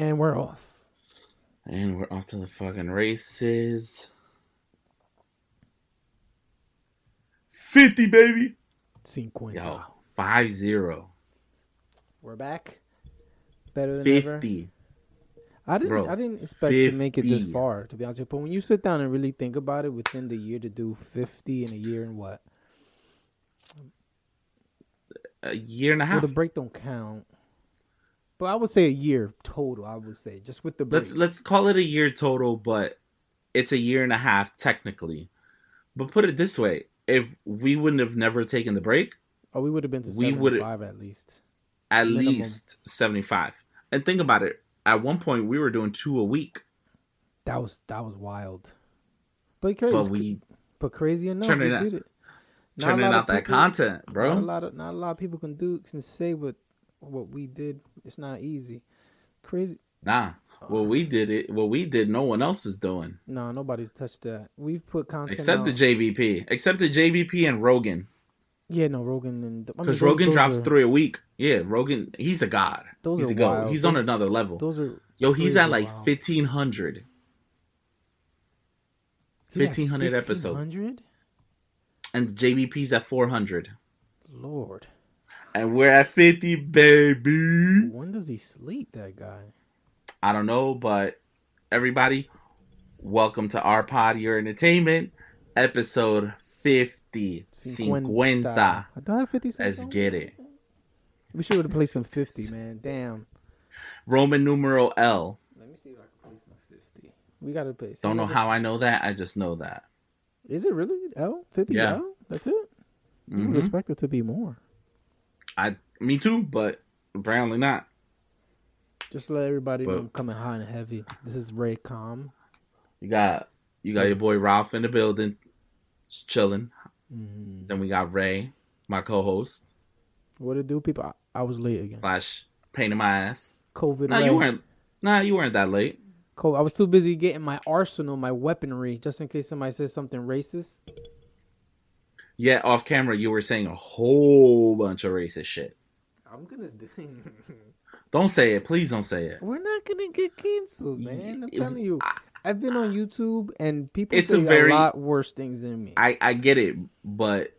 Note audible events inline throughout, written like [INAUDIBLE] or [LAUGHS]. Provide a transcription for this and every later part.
And we're off. And we're off to the fucking races. 50, baby. Cinquenta. Yo, 5 0. We're back. Better than ever. 50. I didn't. Bro, I didn't expect to make it this far, to be honest. with you. But when you sit down and really think about it, within the year to do fifty in a year and what? A year and a Well, half. the break don't count. But I would say a year total. I would say just with the break. let's let's call it a year total, but it's a year and a half technically. But put it this way: if we wouldn't have never taken the break, oh, we would have been to we would've- seventy-five at least. at Minimum. least seventy five. And think about it: at one point, we were doing two a week, That was that was wild. But crazy. but we but crazy enough, Turning we out- did it. Not turning out that people- content, Not a bro. lot of not a lot of people can do can say what what we did. It's not easy. Crazy. Nah, well, we did it. What we did, no one else was doing No, nobody's touched that. We've put content except the out- JVP, except the JVP and Rogan, Yeah, no, Rogan and I mean, because Rogan those drops are- three a week. Yeah, Rogan, he's a god. Those he's are a go. wild. He's on another level. Those are Yo, he's at like fifteen hundred. Fifteen hundred episodes. And JVP's at four hundred. Lord, And we're at fifty, baby. when does he sleep? That guy. I don't know, but everybody, welcome to our pod, your entertainment, episode 50. Cincuenta. I don't have fifty. Let's get it. We should have played some fifty, man. Damn. Roman numeral L. Let me see if I can play some fifty. We gotta play. Don't know how I know that. I just know that. Is it really L fifty? Yeah. L? That's it. You would Mhm. expect it to be more. I, me too, but apparently not. Just let everybody know But- I'm coming high and heavy. This is Ray Calm. You got, you got your boy Ralph in the building, just chilling. Mm. Then we got Ray, my co-host, What it do, people? I, I was late again. slash pain in my ass. COVID. No, Ray. you weren't. Nah, you weren't that late. Co- I was too busy getting my arsenal, my weaponry, just in case somebody says something racist. Yeah, off camera, you were saying a whole bunch of racist shit. I'm gonna do. [LAUGHS] Don't say it. Please don't say it. We're not gonna get canceled, man. I'm telling you. I've been on YouTube and people It's say a a, very- lot worse things than me. I, I get it, but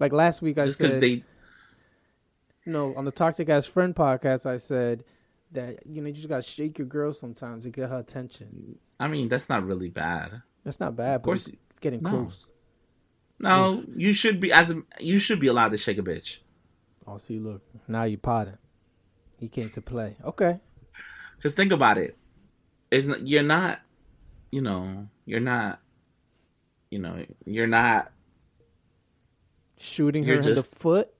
like last week, I just because said, they no, on the Toxic Ass Friend podcast, I said that you know you just gotta shake your girl sometimes to get her attention. I mean, that's not really bad. That's not bad. Of course, but it's getting no. close. No, you should be as a, you should be allowed to shake a bitch. Oh, see, look, now you potting. He came to play. Okay. Because think about it, it's not, you're not, you know, you're not, you know, you're not. Shooting her in the foot.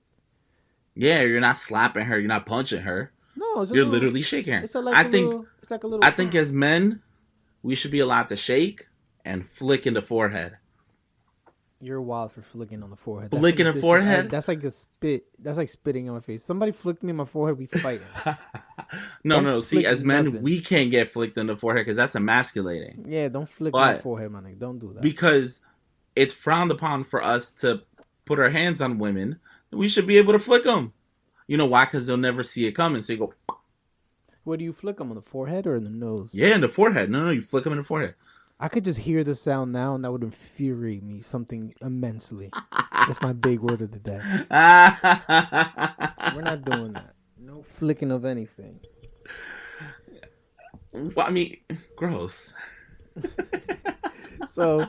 Yeah, you're not slapping her. You're not punching her. No, it's a You're little- literally shaking her. It's a, like I think. little, it's like a little. I think as men, we should be allowed to shake and flick in the forehead. You're wild for flicking on the forehead. That's Flicking like a forehead? That's like a spit. That's like spitting in my face. Somebody flicked me in my forehead. We fight. [LAUGHS] no, Don't no. See, as men, nothing. we can't get flicked in the forehead because that's emasculating. yeah, don't flick my forehead, my nigga. Don't do that. Because it's frowned upon for us to put our hands on women. We should be able to flick them. You know why? Because they'll never see it coming. So you go, Where do you flick them on the forehead or in the nose? yeah, in the forehead. No, no, you flick them in the forehead. I could just hear the sound now, and that would infuriate me something immensely. That's my big word of the day. We're not doing that. No flicking of anything. well, I mean, gross. So,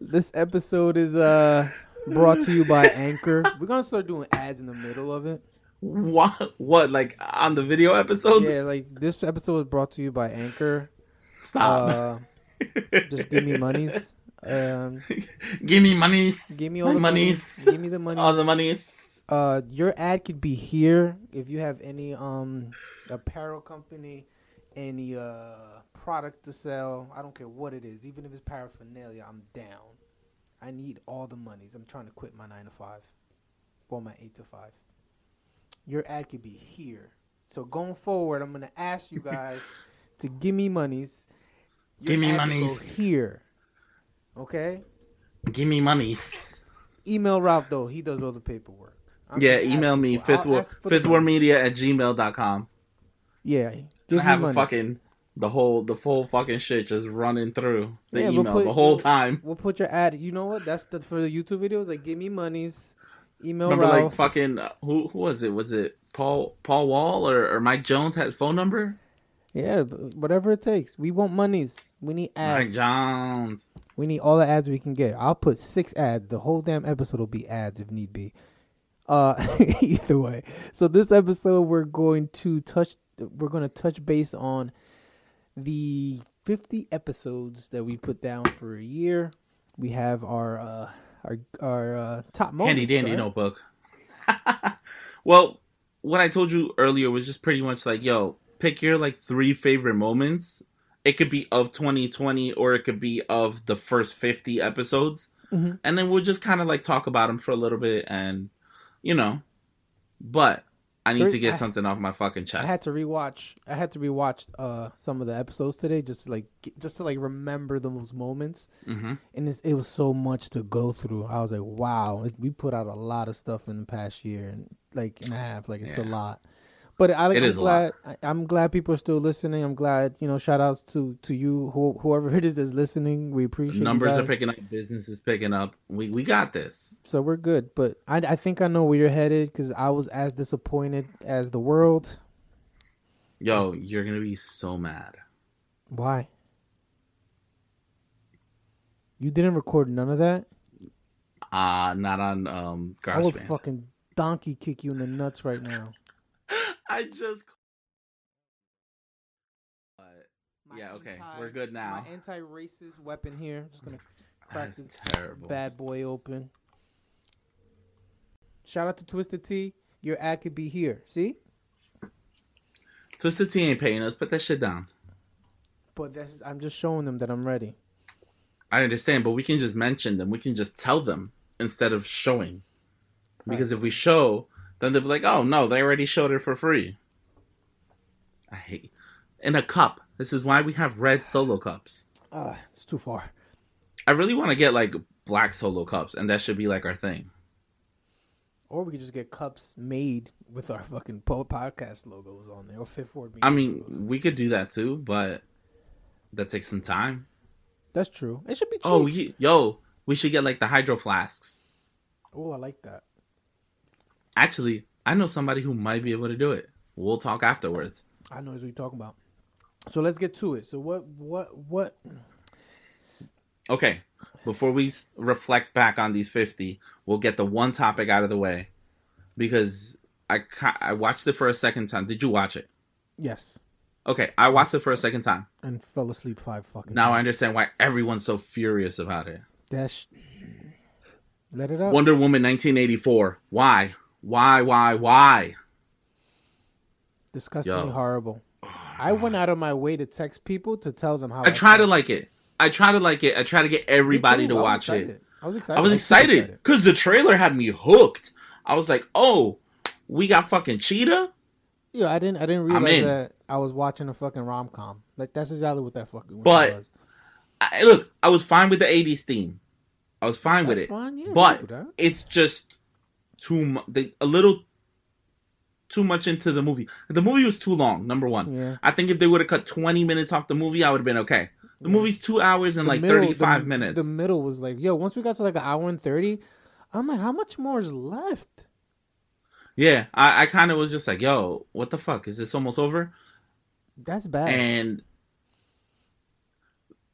this episode is uh brought to you by Anchor. We're gonna start doing ads in the middle of it. What? What? Like on the video episodes? Yeah, like this episode is brought to you by Anchor. Stop. Uh, just give me monies. Um, give me monies. give me all My the monies. monies. Give me the money. All the monies. Uh, your ad could be here if you have any um apparel company, any uh product to sell. I don't care what it is, even if it's paraphernalia. I'm down. I need all the monies. I'm trying to quit my nine to five, or my eight to five. Your ad could be here. So going forward, I'm gonna ask you guys [LAUGHS] to give me monies. Your Give me ad could monies. here. Okay. Give me monies. Email Ralph though. He does all the paperwork. I'm Yeah, email me for- I'll fifth war ask fifth ward media at gmail.com. Yeah, Give I me have a money. fucking the whole the full fucking shit just running through the Yeah, we'll email put- the whole we'll- time. We'll put your ad. You know what? That's the for the YouTube videos. Like, give me monies. Email Remember, like Ralph. fucking uh, who who was it? Was it Paul Paul Wall or, or Mike Jones had phone number? Yeah, whatever it takes. We want monies. We need ads. Mike. Jones. We need all the ads we can get. I'll put six ads. The whole damn episode will be ads if need be. Uh, [LAUGHS] either way. So this episode we're going to touch. We're going to touch base on the 50 episodes that we put down for a year. We have our uh, our our uh, top moments. Handy dandy right? notebook. [LAUGHS] well, what I told you earlier was just pretty much like, yo, pick your like three favorite moments. It could be of 2020 or it could be of the first 50 episodes. Mhm. And then we'll just kind of like talk about them for a little bit and, you know, but I need to get I- something off my fucking chest. I had to rewatch. I had to rewatch uh some of the episodes today, just to like just to like remember those moments. hmm And it's, it was so much to go through. I was like, wow, we put out a lot of stuff in the past year and like and a half. Like it's a lot. But it I'm is glad. I'm glad people are still listening. I'm glad. You know, shout outs to to you, who, whoever it is that's listening. We appreciate Numbers are picking up, business is picking up. We we got this. So we're good. But I I think I know where you're headed because I was as disappointed as the world. Yo, you're gonna be so mad. Why? You didn't record none of that. Uh not on um I would fucking donkey kick you in the nuts right now. I just. But Yeah, okay, we're good now. My anti-racist weapon here. Just gonna [LAUGHS] crack that's this terrible. bad boy open. Shout out to Twisted Tea. Your ad could be here. See? Twisted Tea ain't paying us. Put that shit down. But that's I'm just showing them that I'm ready. I understand, but we can just mention them. We can just tell them instead of showing. Because if we show, then they'll be like, "Oh no, they already showed it for free." I hate in a cup. This is why we have red solo cups. Ah, it's too far. I really want to get like black solo cups, and that should be like our thing. Or we could just get cups made with our fucking podcast logos on there, or Fifth Ward. I mean, logos. we could do that too, but that takes some time. that's true. It should be cheap. Oh, ye- yo, we should get like the hydro flasks. oh, I like that. Actually, I know somebody who might be able to do it. We'll talk afterwards. I know what you're talking about. So let's get to it. So what, what, what? Okay, before we reflect back on these 50, we'll get the one topic out of the way because I I watched it for a second time. Did you watch it? Yes, Okay, I watched it for a second time. and fell asleep five fucking. Now I understand why everyone's so furious about it. Dash. Let it out. Wonder Woman 1984. Why? Why? Why? Why? Disgustingly Yo. horrible. [SIGHS] I went out of my way to text people to tell them how. I try to like it. I try to like it. I try to get everybody to I watch it. I was excited. I was excited because the trailer had me hooked. I was like, "Oh, we got fucking cheetah." Yeah, I didn't. I didn't realize that I was watching a fucking rom com. Like that's exactly what that fucking But- was. I, look, I was fine with the '80s theme. I was fine with it, fine, yeah, but can do that. it's just too they, a little too much into the movie. The movie was too long. Number one, yeah, I think if they would have cut 20 minutes off the movie, I would have been okay. The Yeah. movie's two hours and The like middle- 35 the, minutes. The middle was like, yo. Once we got to like an hour and thirty, I'm like, how much more is left? yeah, I, I kind of was just like, "Yo, what the fuck? Is this almost over?" That's bad. and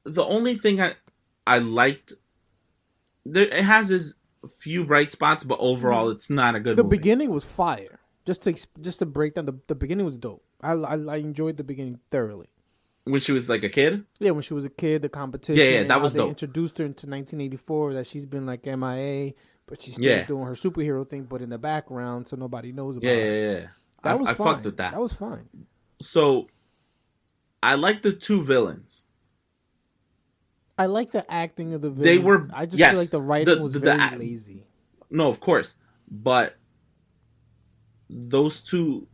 the only thing I I liked there it has its few bright spots, but overall mm-hmm. it's not a good the movie. beginning was fire. Just to just to break down, the the beginning was dope. I, I I enjoyed the beginning thoroughly. when she was like a kid. Yeah, when she was a kid, the competition. Yeah, yeah, that was dope. Introduced her into 1984 that she's been like MIA, but she's still Yeah. doing her superhero thing, but in the background, so nobody knows about Yeah, it. yeah, yeah. That I, was I fine. fucked with that. That was fine. So I like the two villains. I like the acting of the villains. They were- I just yes, feel like the writing the- was the- very the lazy. No, of course, but those two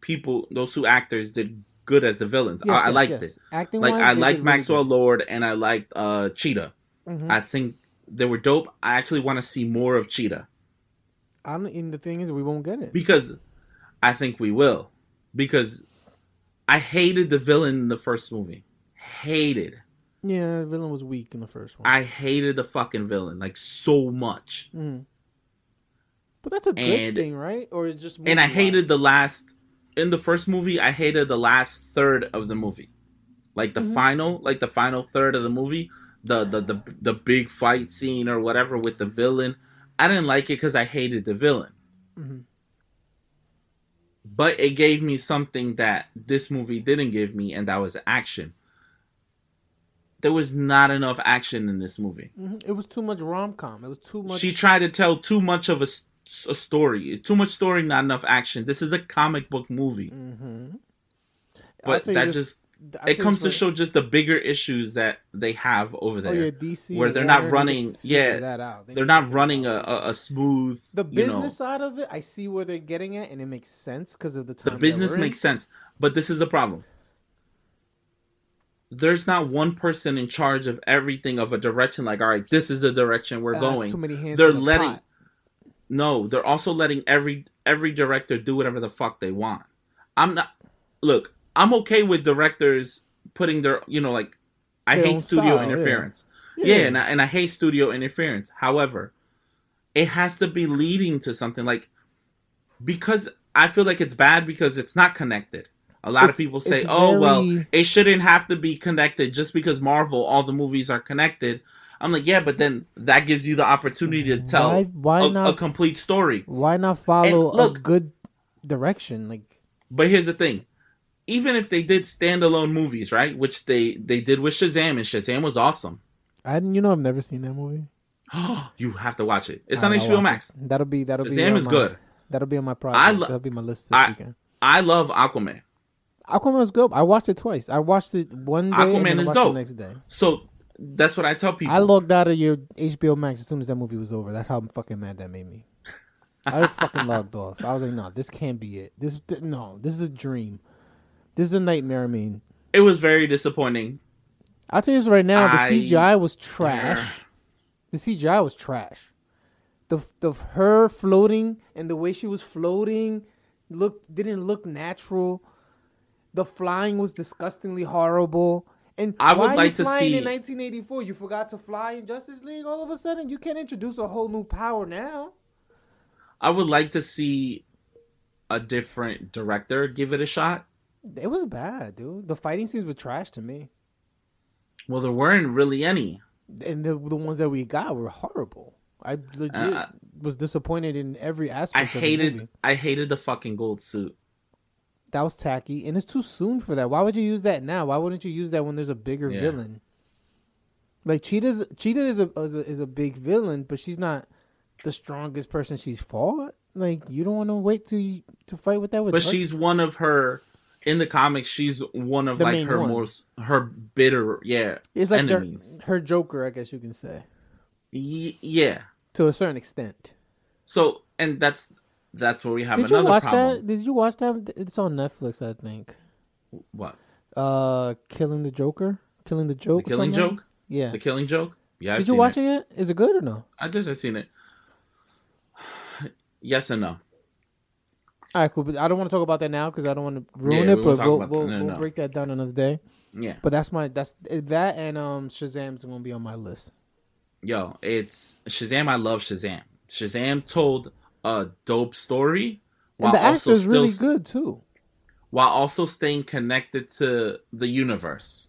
people, those two actors did good as the villains. Yes, I, I liked yes. it. Acting Like I liked did really Maxwell. Lord and I liked uh Cheetah. Mhm. I think they were dope. I actually want to see more of Cheetah I'm, and the thing is, we won't get it. because I think we will. Because I hated the villain in the first movie. Hated. Yeah, the villain was weak in the first one. I hated the fucking villain like so much. Mhm. But that's a good And- thing, right? Or it's just And I hated the last in the first movie, I hated the last third of the movie. Like the Mhm. final, like the final third of the movie, the the the the big fight scene or whatever with the villain. I didn't like it cuz I hated the villain. Mhm. But it gave me something that this movie didn't give me and that was action. There was not enough action in this movie. Mhm. It was too much rom com. It was too much. She tried to tell too much of a, a story. Too much story, not enough action. This is a comic book movie. Mm-hmm. But that just it comes to show just the bigger issues that they have over Oh there. yeah, DC where they're not Warner running- yeah, that out. They They're not running a, a, a smooth. the you know- business side of it. I see where they're getting at, and it makes sense because of the time. the business makes sense, but this is the problem. There's not one person in charge of everything of a direction. Like, all right, this is the direction we're going. Too many hands. They're the letting- pot. No, they're also letting every every director do whatever the fuck they want. I'm not. Look, I'm okay with directors putting their, you know, like I Their hate studio style, yeah. interference. Yeah, and I, and I hate studio interference. However, it has to be leading to something like because I feel like it's bad because it's not connected. A lot of people say, it's "Oh, well, it shouldn't have to be connected just because Marvel all the movies are connected." I'm like, "Yeah, but then that gives you the opportunity to tell Why, why a, not? a complete story." why not follow And look- a good direction? Like But here's the thing. Even if they did standalone movies, right? Which they they did with Shazam and Shazam was awesome. I, didn't- you know, I've never seen that movie. [GASPS] you have to watch it. It's Alright, on HBO Max. it. That'll be that'll be Shazam is my- good. That'll be on my project. lo- that'll be my list this I- weekend. I love Aquaman. Aquaman was good. I watched it twice. I watched it one day. and Aquaman then is dope. Next day. So that's what I tell people. I logged out of your HBO Max as soon as that movie was over. That's how fucking mad that made me. I just fucking logged off. I was like, no, this can't be it. This th- no, this is a dream. This is a nightmare. I mean, it was very disappointing. I'll tell you this right now. The I- CGI was trash. The CGI was trash. The the her floating and the way she was floating look didn't look natural. The flying was disgustingly horrible. And I would like you to flying see- in 1984. You forgot to fly in Justice League. All of a sudden, you can't introduce a whole new power now. I would like to see a different director give it a shot. It was bad, dude. The fighting scenes were trash to me, Well, there weren't really any. and the the ones that we got were horrible. I legit Uh, was disappointed in every I aspect. of the hated. I hated the fucking gold suit. That was tacky, and it's too soon for that. Why would you use that now? Why wouldn't you use that when there's a bigger Yeah. villain? Like Cheetah's Cheetah is a, is a is a big villain, but she's not the strongest person she's fought. Like you don't want to wait to to fight with that with. But her? she's one of her. In the comics, she's one of The like her one. most her bitter yeah it's like their- her Joker, I guess you can say, Y- yeah. to a certain extent. So and that's that's where we have Did you watch problem. that? Did you watch that? It's on Netflix, I think. What Uh, killing the Joker, killing the the killing something? joke? Yeah. The killing joke? Yeah, I've Did you watch it. it yet? Is it good or no? I did. I've seen it. [SIGHS] Yes and no. All right, cool. But I don't want to talk about that now because I don't want to ruin Yeah, it. But we'll, we'll, No, we'll no. break that down another day. Yeah. But that's my that's that and um Shazam's gonna be on my list. Yo, it's Shazam. I love Shazam. Shazam told a dope story And the also actor's really good too. while also staying connected to the universe.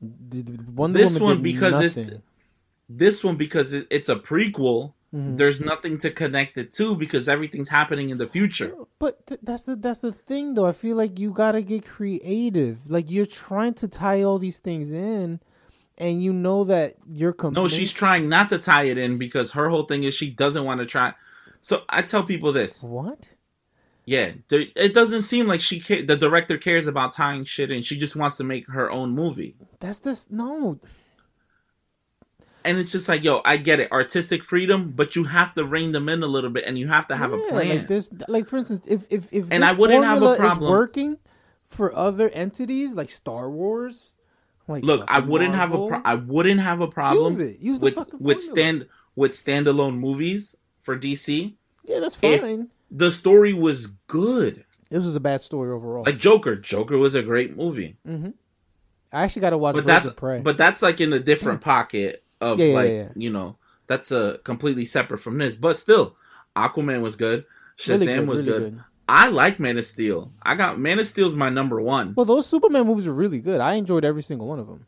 The- Wonder This Woman one because it's this one because it, it's a prequel. Mhm. There's nothing to connect it to because everything's happening in the future. But th- that's the that's the thing though. I feel like you gotta get creative. Like you're trying to tie all these things in, and you know that you're com- No, she's trying not to tie it in because her whole thing is she doesn't want to try. So I tell people this. what? Yeah, there, it doesn't seem like she ca- the director cares about tying shit in. She just wants to make her own movie. That's this no. And it's just like, yo, I get it, artistic freedom, but you have to rein them in a little bit, and you have to have a plan. Like this, like for instance, if if if And I wouldn't have a problem- working for other entities like Star Wars. Like Look, I wouldn't have a Marvel, pro- I wouldn't have a problem Use it. Use with with stand with standalone movies for DC. Yeah, that's fine. The story was good. This was a bad story overall. Like Joker, Joker was a great movie, Mm-hmm. I actually got to watch but Birds that's of Prey. but that's like in a different [CLEARS THROAT] pocket of Yeah, yeah, like yeah. you know that's a completely separate from this. But still, Aquaman was good. Shazam Really was really good. I like Man of Steel. I got Man of Steel's my number one. Well, those Superman movies are really good. I enjoyed every single one of them.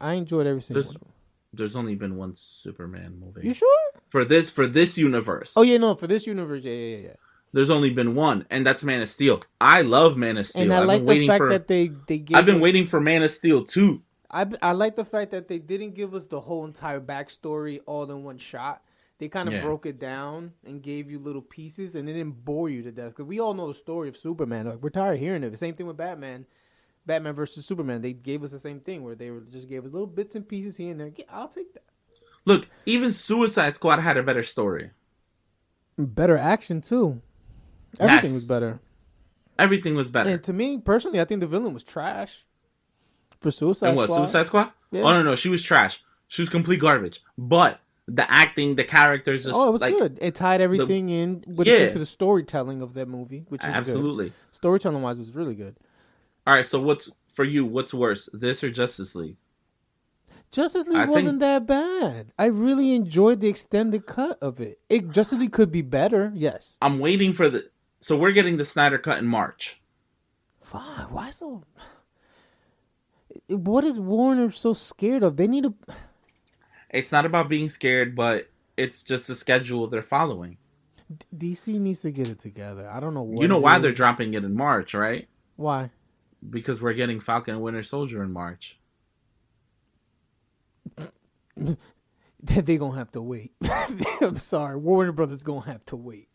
I enjoyed every single There's- one of them. There's only been one Superman movie You sure? For this for this universe. Oh yeah, no, for this universe, yeah, yeah, yeah. There's only been one, and that's Man of Steel. I love Man of Steel. And I I've like been the fact for. that they they gave I've been us- waiting for Man of Steel too. I I like the fact that they didn't give us the whole entire backstory all in one shot. They kind of Yeah. broke it down and gave you little pieces, and it didn't bore you to death. Because we all know the story of Superman. Like we're tired of hearing it. The same thing with Batman, Batman versus Superman. They gave us the same thing where they were just gave us little bits and pieces here and there. Yeah, I'll take that. Look, even Suicide Squad had a better story. Better action too. Everything Yes. was better. Everything was better. And to me personally, I think the villain was trash. For Suicide And what, Squad. Suicide Squad? Yeah. Oh no, no, she was trash. She was complete garbage. But the acting, the characters, just, Oh, it was like good. It tied everything in with Yeah. into the storytelling of that movie, which is good. absolutely. Storytelling wise, was really good. All right, so what's for you? What's worse, this or Justice League? Justice League I wasn't that bad. I really enjoyed the extended cut of it. It Justice League could be better, yes. I'm waiting for the. So we're getting the Snyder cut in March. Fuck, why so? What is Warner so scared of? They need to. It's not about being scared, but it's just the schedule they're following. DC needs to get it together. I don't know what. you know why is. they're dropping it in March, right? Why? Because we're getting Falcon and Winter Soldier in March. [LAUGHS] they gonna have to wait. [LAUGHS] I'm sorry, Warner Brothers gonna have to wait.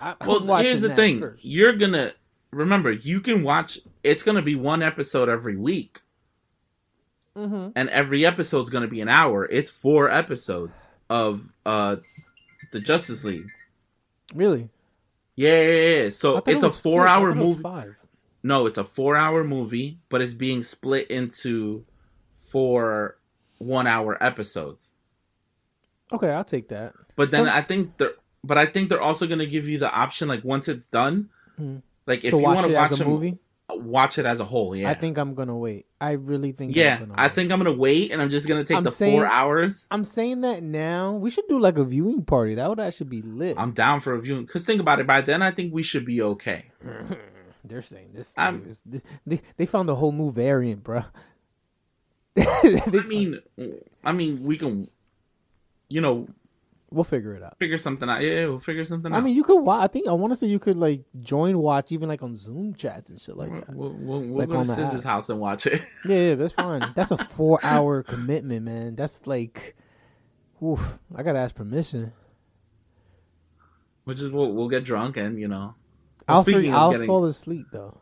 I, Well, here's the thing: first. you're gonna remember you can watch. It's gonna be one episode every week, Mhm. and every episode's gonna be an hour. It's four episodes of uh the Justice League. Really? Yeah, yeah, yeah. So it's a was six. I four-hour it movie. No, it's a four-hour movie, but it's being split into four one-hour episodes. Okay, I'll take that. But then So- I think they're, but I think they're also gonna give you the option, like once it's done, Mhm. like if you want to watch a movie. watch it as a whole. Yeah, I think I'm gonna wait. I really think. yeah, I wait. think I'm gonna wait, and I'm just gonna take I'm the saying- four hours. I'm saying that now. We should do like a viewing party. That would actually be lit. I'm down for a viewing. Cause think about it. By then, I think we should be okay. [LAUGHS] They're saying this. I'm- Is, this they, they found a whole new variant, bro. [LAUGHS] I mean, I mean, we can, you know, we'll figure it out. figure something out. Yeah, we'll figure something out. I mean, you could watch. I think I want to say you could like join watch even like on Zoom chats and shit like that. we'll, we'll, we'll Like go to on the Scissor's app. house and watch it. [LAUGHS] Yeah, yeah, that's fine. That's a four hour commitment, man. That's like, oof. I gotta ask permission. Which is we'll, we'll get drunk and you know. I'll, speaking fig- of I'll getting- fall asleep though.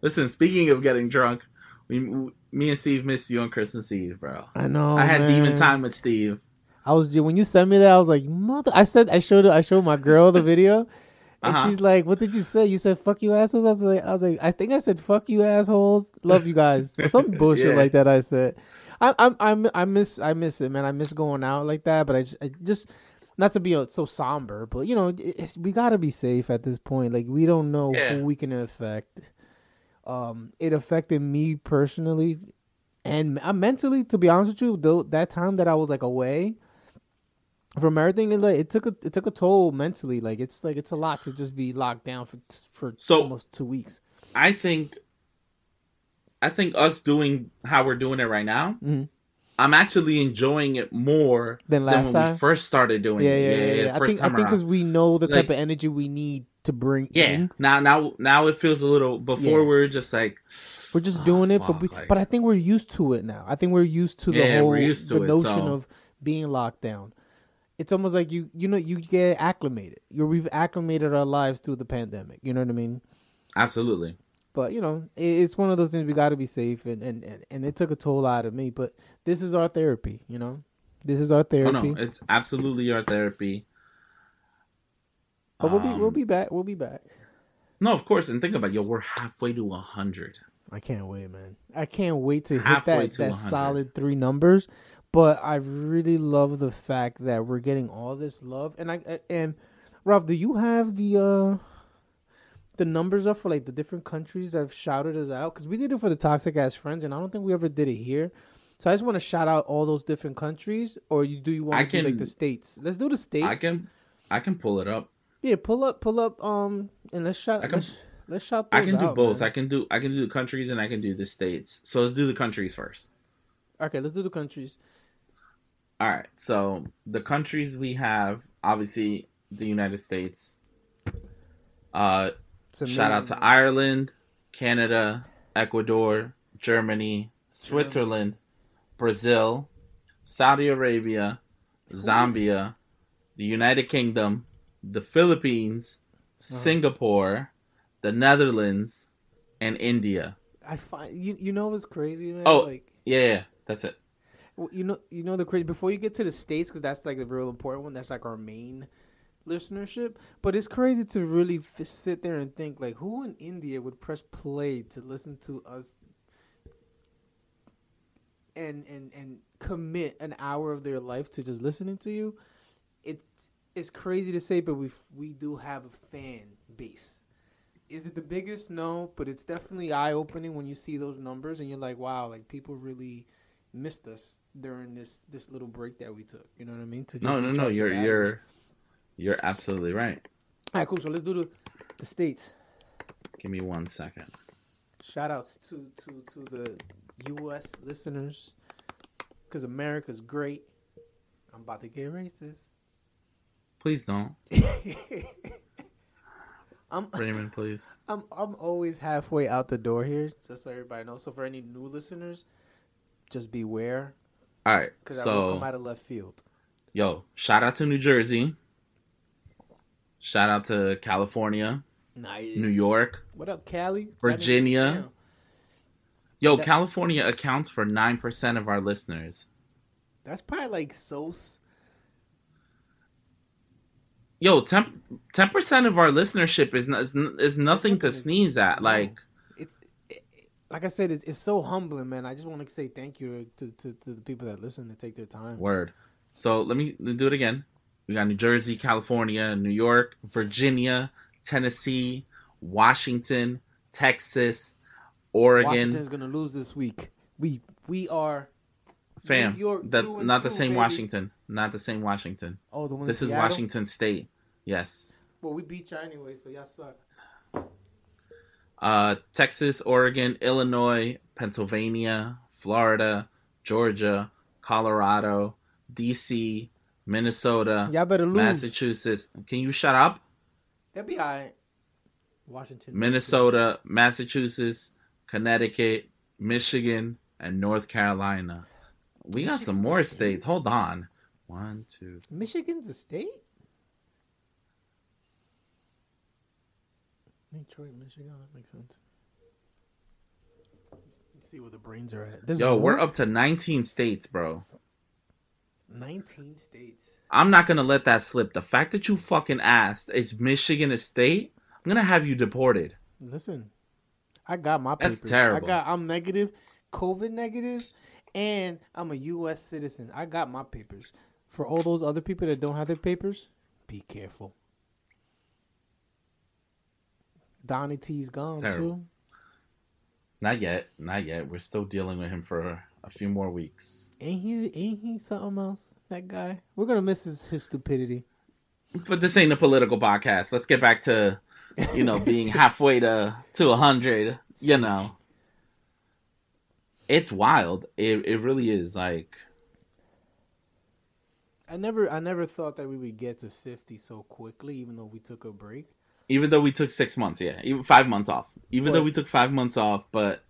Listen, speaking of getting drunk, we, me and Steve missed you on Christmas Eve, bro. I know. I had demon time with Steve. I was when you sent me that. I was like, mother. I said I showed I showed my girl the video, and [LAUGHS] Uh-huh. she's like, "What did you say?" You said, "Fuck you assholes." I was like, I was like, I think I said, "Fuck you assholes." Love you guys. [LAUGHS] Some bullshit Yeah. like that. I said. I I I I miss I miss it, man. I miss going out like that. But I just, I just not to be uh, so somber, but you know, we gotta be safe at this point. Like we don't know Yeah. who we can affect. Um, it affected me personally, and uh, mentally. To be honest with you, though, that time that I was like away from everything, it, like it took a it took a toll mentally. Like it's like it's a lot to just be locked down for for So- almost two weeks. I think, I think us doing how we're doing it right now, Mhm. I'm actually enjoying it more Than than when time? we first started doing Yeah, it. yeah, yeah. yeah. I first think I think because we know the Like- type of energy we need to bring Yeah. in. Now, now, now it feels a little. Before Yeah. we're just like, We're just Oh, doing it, oh, but we, like- but I think we're used to it now. I think we're used to the Yeah, whole to the it, notion so- of being locked down. It's almost like you you know you get acclimated. You we've acclimated our lives through the pandemic. You know what I mean? absolutely. But you know, it, it's one of those things we got to be safe, and, and and and it took a toll out of me. But this is our therapy. You know, this is our Oh therapy. no, it's absolutely our therapy. But we'll be we'll Um, be back. We'll be back. No, of course. And think about it, yo, we're halfway to a hundred. I can't wait, man. I can't wait to hit Halfway that to that 100. solid three numbers. But I really love the fact that we're getting all this love. And I and Ralph, do you have the uh the numbers are for like the different countries that have shouted us out? Because we did it for the toxic ass friends, and I don't think we ever did it here. So I just want to shout out all those different countries, or you do you want I to do like the states? Let's do the states. I can, I can pull it up. Yeah, pull up, pull up, um, and let's. I can- let's, let's shout. I can do out, both. man. I can do, I can do the countries and I can do the states. So let's do the countries first. Okay, let's do the countries. All right. So the countries we have, obviously, the United States. Uh, shout out to Ireland, Canada, Ecuador, Germany, Switzerland, Brazil, Saudi Arabia, Zambia, the United Kingdom, the Philippines, Uh-huh. Singapore, the Netherlands, and India. I find you. You know what's crazy, man? Oh. like Yeah, yeah, that's it. You know, you know the crazy. Before you get to the states, because that's like the real important one. That's like our main listenership. But it's crazy to really f- sit there and think like, who in India would press play to listen to us and and and commit an hour of their life to just listening to you? It's it's crazy to say, but we we do have a fan base. Is it the biggest? No, but it's definitely eye opening when you see those numbers and you're like, wow, like people really missed us during this this little break that we took. You know what I mean? No, no, no. You're you're you're absolutely right. All right, cool. So let's do the the states. Give me one second. Shout outs to to to the U.S. listeners because America's great. I'm about to get racist. Please don't, [LAUGHS] I'm Raymond. Please. I'm I'm always halfway out the door here, just so everybody knows. So for any new listeners, just beware All right. because I will So come out of left field. Yo, shout out to New Jersey. Shout out to California, Nice. New York. What up, Cali? Virginia. Yo, That- California accounts for 9% of our listeners. That's probably like so. Yo, 10, 10% of our listenership is, is, is nothing to sneeze at. Like, It's it, like I said, it's, it's so humbling, man. I just want to say thank you to, to, to the people that listen and take their time. word. So let me do it again. We got New Jersey, California, New York, Virginia, Tennessee, Washington, Texas, Oregon. Washington's gonna lose this week. We we are. Fam, that not the same baby. Washington. Not the same Washington. Oh, the one. This is? Washington State. Yes. Well, we beat you anyway, so y'all suck. Uh, Texas, Oregon, Illinois, Pennsylvania, Florida, Georgia, Colorado, DC, Minnesota, Y'all better lose. Massachusetts. Can you shut up? That'd be alright. Washington, Minnesota, Massachusetts, Connecticut, Michigan, and North Carolina. We got some Michigan's a more state? states. Hold on. One, two. Michigan's a state. Detroit, Michigan. That makes sense. Let's see where the brains are at. There's Yo, we're up to 19 states, bro. 19 states. I'm not gonna let that slip. The fact that you fucking asked is Michigan a state, I'm gonna have you deported. Listen, I got my papers. That's terrible. I got. I'm negative, COVID negative, and I'm a U.S. citizen. I got my papers. For all those other people that don't have their papers, be careful. Donnie T's gone Terrible. too. Not yet, not yet. We're still dealing with him for a few more weeks. Ain't he? Ain't he something else? That guy. We're gonna miss his, his stupidity. But this ain't a political podcast. Let's get back to, you know, being [LAUGHS] halfway to to a hundred. You know, it's wild. It it really is. Like, I never, I never thought that we would get to 50 so quickly, even though we took a break. Even though we took six months, yeah, even five months off. Even though we took five months off, but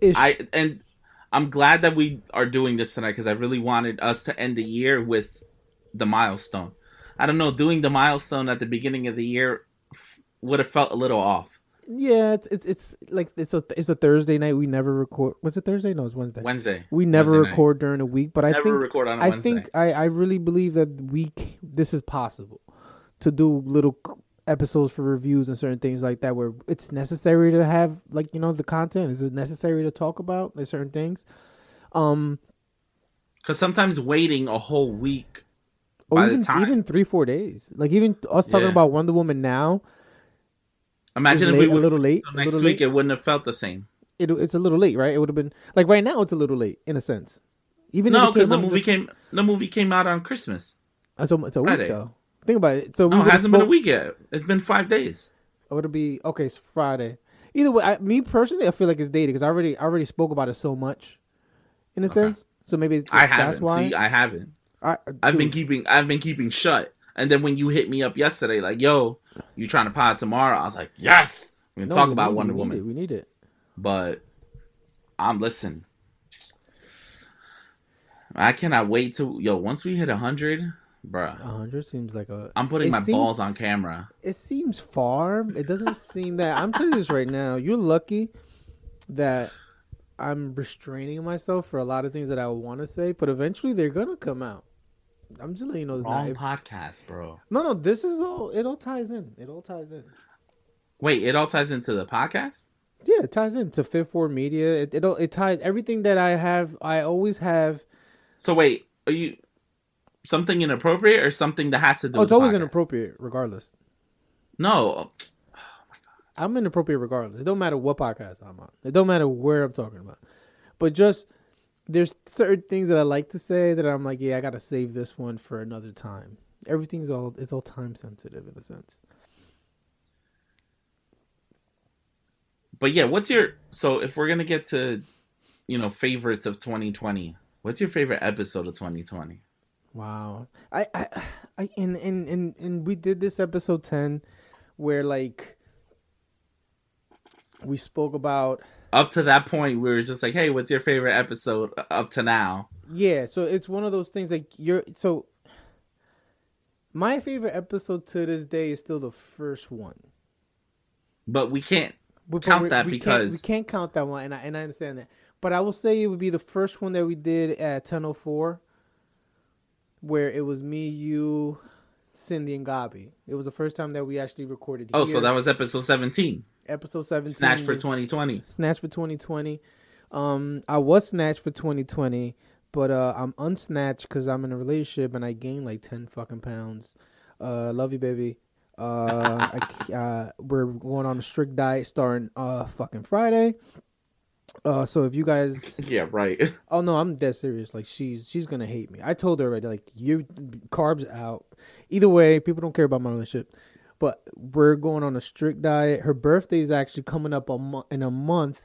Ish. I and I'm glad that we are doing this tonight because I really wanted us to end the year with the milestone. I don't know, doing the milestone at the beginning of the year would have felt a little off. Yeah, it's it's it's like it's a it's a Thursday night. We never record. Was it Thursday? No, it's Wednesday. Wednesday, we never Wednesday night. record during a week, but I never think record on a I Wednesday. think I I really believe that we this is possible to do little episodes for reviews and certain things like that where it's necessary to have like you know the content. Is it necessary to talk about certain things? Um, Because sometimes waiting a whole week. or By the even time- even three four days. Like even us talking Yeah. about Wonder Woman now. Imagine if late, we a little late. next little week, late. it wouldn't have felt the same. It, it's a little late, right? It would have been like right now. It's a little late in a sense. Even No, because the movie this- came the movie came out on Christmas. A, it's a week Friday. though. Think about it. So we would've hasn't been a week yet. It's been five days. Or it'll be okay. It's Friday. Either way, I, me personally, I feel like it's dated because I already, I already spoke about it so much, in a Okay. sense. So maybe I haven't. why. See, I haven't. I, uh, I've been keeping I've been keeping shut. And then when you hit me up yesterday, like, yo, you trying to pod tomorrow? I was like, yes. We're gonna no, talk we about need Wonder we Woman. It, we need it. But I'm listening. I cannot wait to yo. Once we hit hundred, bruh, A hundred seems like a. I'm putting my seems- balls on camera. It seems far. It doesn't [LAUGHS] seem that. I'm telling you this right now. You're lucky that I'm restraining myself for a lot of things that I want to say, but eventually they're gonna come out. I'm just letting you know Wrong not. podcast, bro. No, no, this is all. It all ties in. It all ties in. Wait, it all ties into the podcast. Yeah, it ties into Fifth Four Media. It it, all- it ties everything that I have. I always have. So wait, are you something inappropriate or something that has to do? Oh, with it's always podcast? inappropriate, regardless. No, I'm inappropriate regardless. It don't matter what podcast I'm on. It don't matter where I'm talking about. But just there's certain things that I like to say that I'm like, yeah, I gotta save this one for another time. Everything's all it's all time sensitive in a sense. but yeah. What's your so if we're gonna get to, you know, favorites of 2020? What's your favorite episode of 2020? Wow. I I, [SIGHS] I and, and and and we did this episode ten where like we spoke about Up to that point, we were just like, hey, what's your favorite episode uh, up to now? Yeah, so it's one of those things like you're so my favorite episode to this day is still the first one. But we can't But Count we- that we can't- because- we can't count that one, and I and I understand that. But I will say it would be the first one that we did at ten oh four, where it was me, you, Cindy, and Gabi. It was the first time that we actually recorded. Oh, here. so that was episode 17. episode seventeen. Snatch for 2020. Snatch for 2020. Um, I was snatched for 2020, but uh, I'm unsnatched because I'm in a relationship and I gained like 10 fucking pounds. Uh, love you, baby. Uh, I, [LAUGHS] uh, we're going on a strict diet starting uh fucking Friday. Uh, so if you guys, [LAUGHS] Yeah, right. [LAUGHS] oh no, I'm dead serious. Like she's she's gonna hate me. I told her already. Like you, carbs out. Either way, people don't care about my relationship. But we're going on a strict diet. Her birthday is actually coming up a mo- in a month.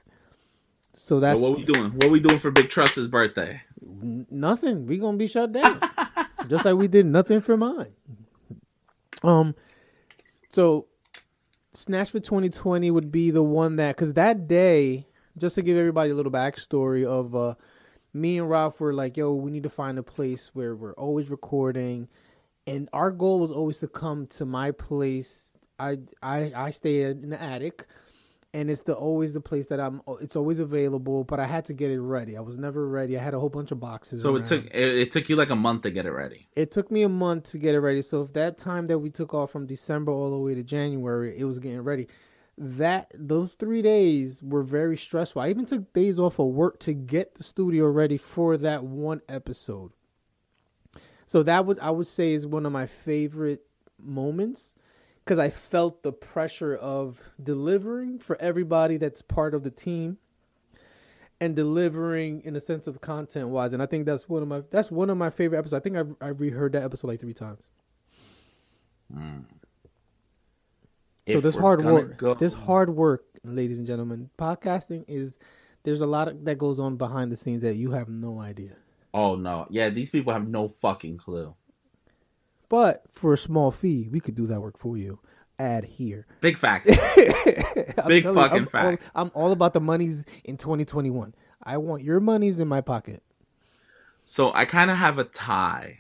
So that's what we doing? What we doing for Big Trust's birthday? n- nothing. We gonna be shut down, [LAUGHS] just like we did nothing for mine. Um, so Snatch for 2020 would be the one that because that day, just to give everybody a little backstory of uh, me and Ralph were like, yo, we need to find a place where we're always recording, and our goal was always to come to my place. I I I stay in the attic and it's the always the place that I'm. It's always available, but I had to get it ready. I was never ready. I had a whole bunch of boxes. So around. it took it, it took you like a month to get it ready. It took me a month to get it ready. So if that time that we took off from December all the way to January, it was getting ready. That those three days were very stressful. I even took days off of work to get the studio ready for that one episode. So that would I would say is one of my favorite moments because I felt the pressure of delivering for everybody that's part of the team and delivering in a sense of content wise. And I think that's one of my that's one of my favorite episodes. I think I I reheard that episode like three times. Hmm. So this hard work, go- this hard work, ladies and gentlemen, podcasting is there's a lot of, that goes on behind the scenes that you have no idea. Oh no, yeah, these people have no fucking clue. But for a small fee, we could do that work for you. Add here. [LAUGHS] Big facts. Big telling you, fucking I'm all- facts. I'm all about the monies in 2021. I want your monies in my pocket. so I kind of have a tie.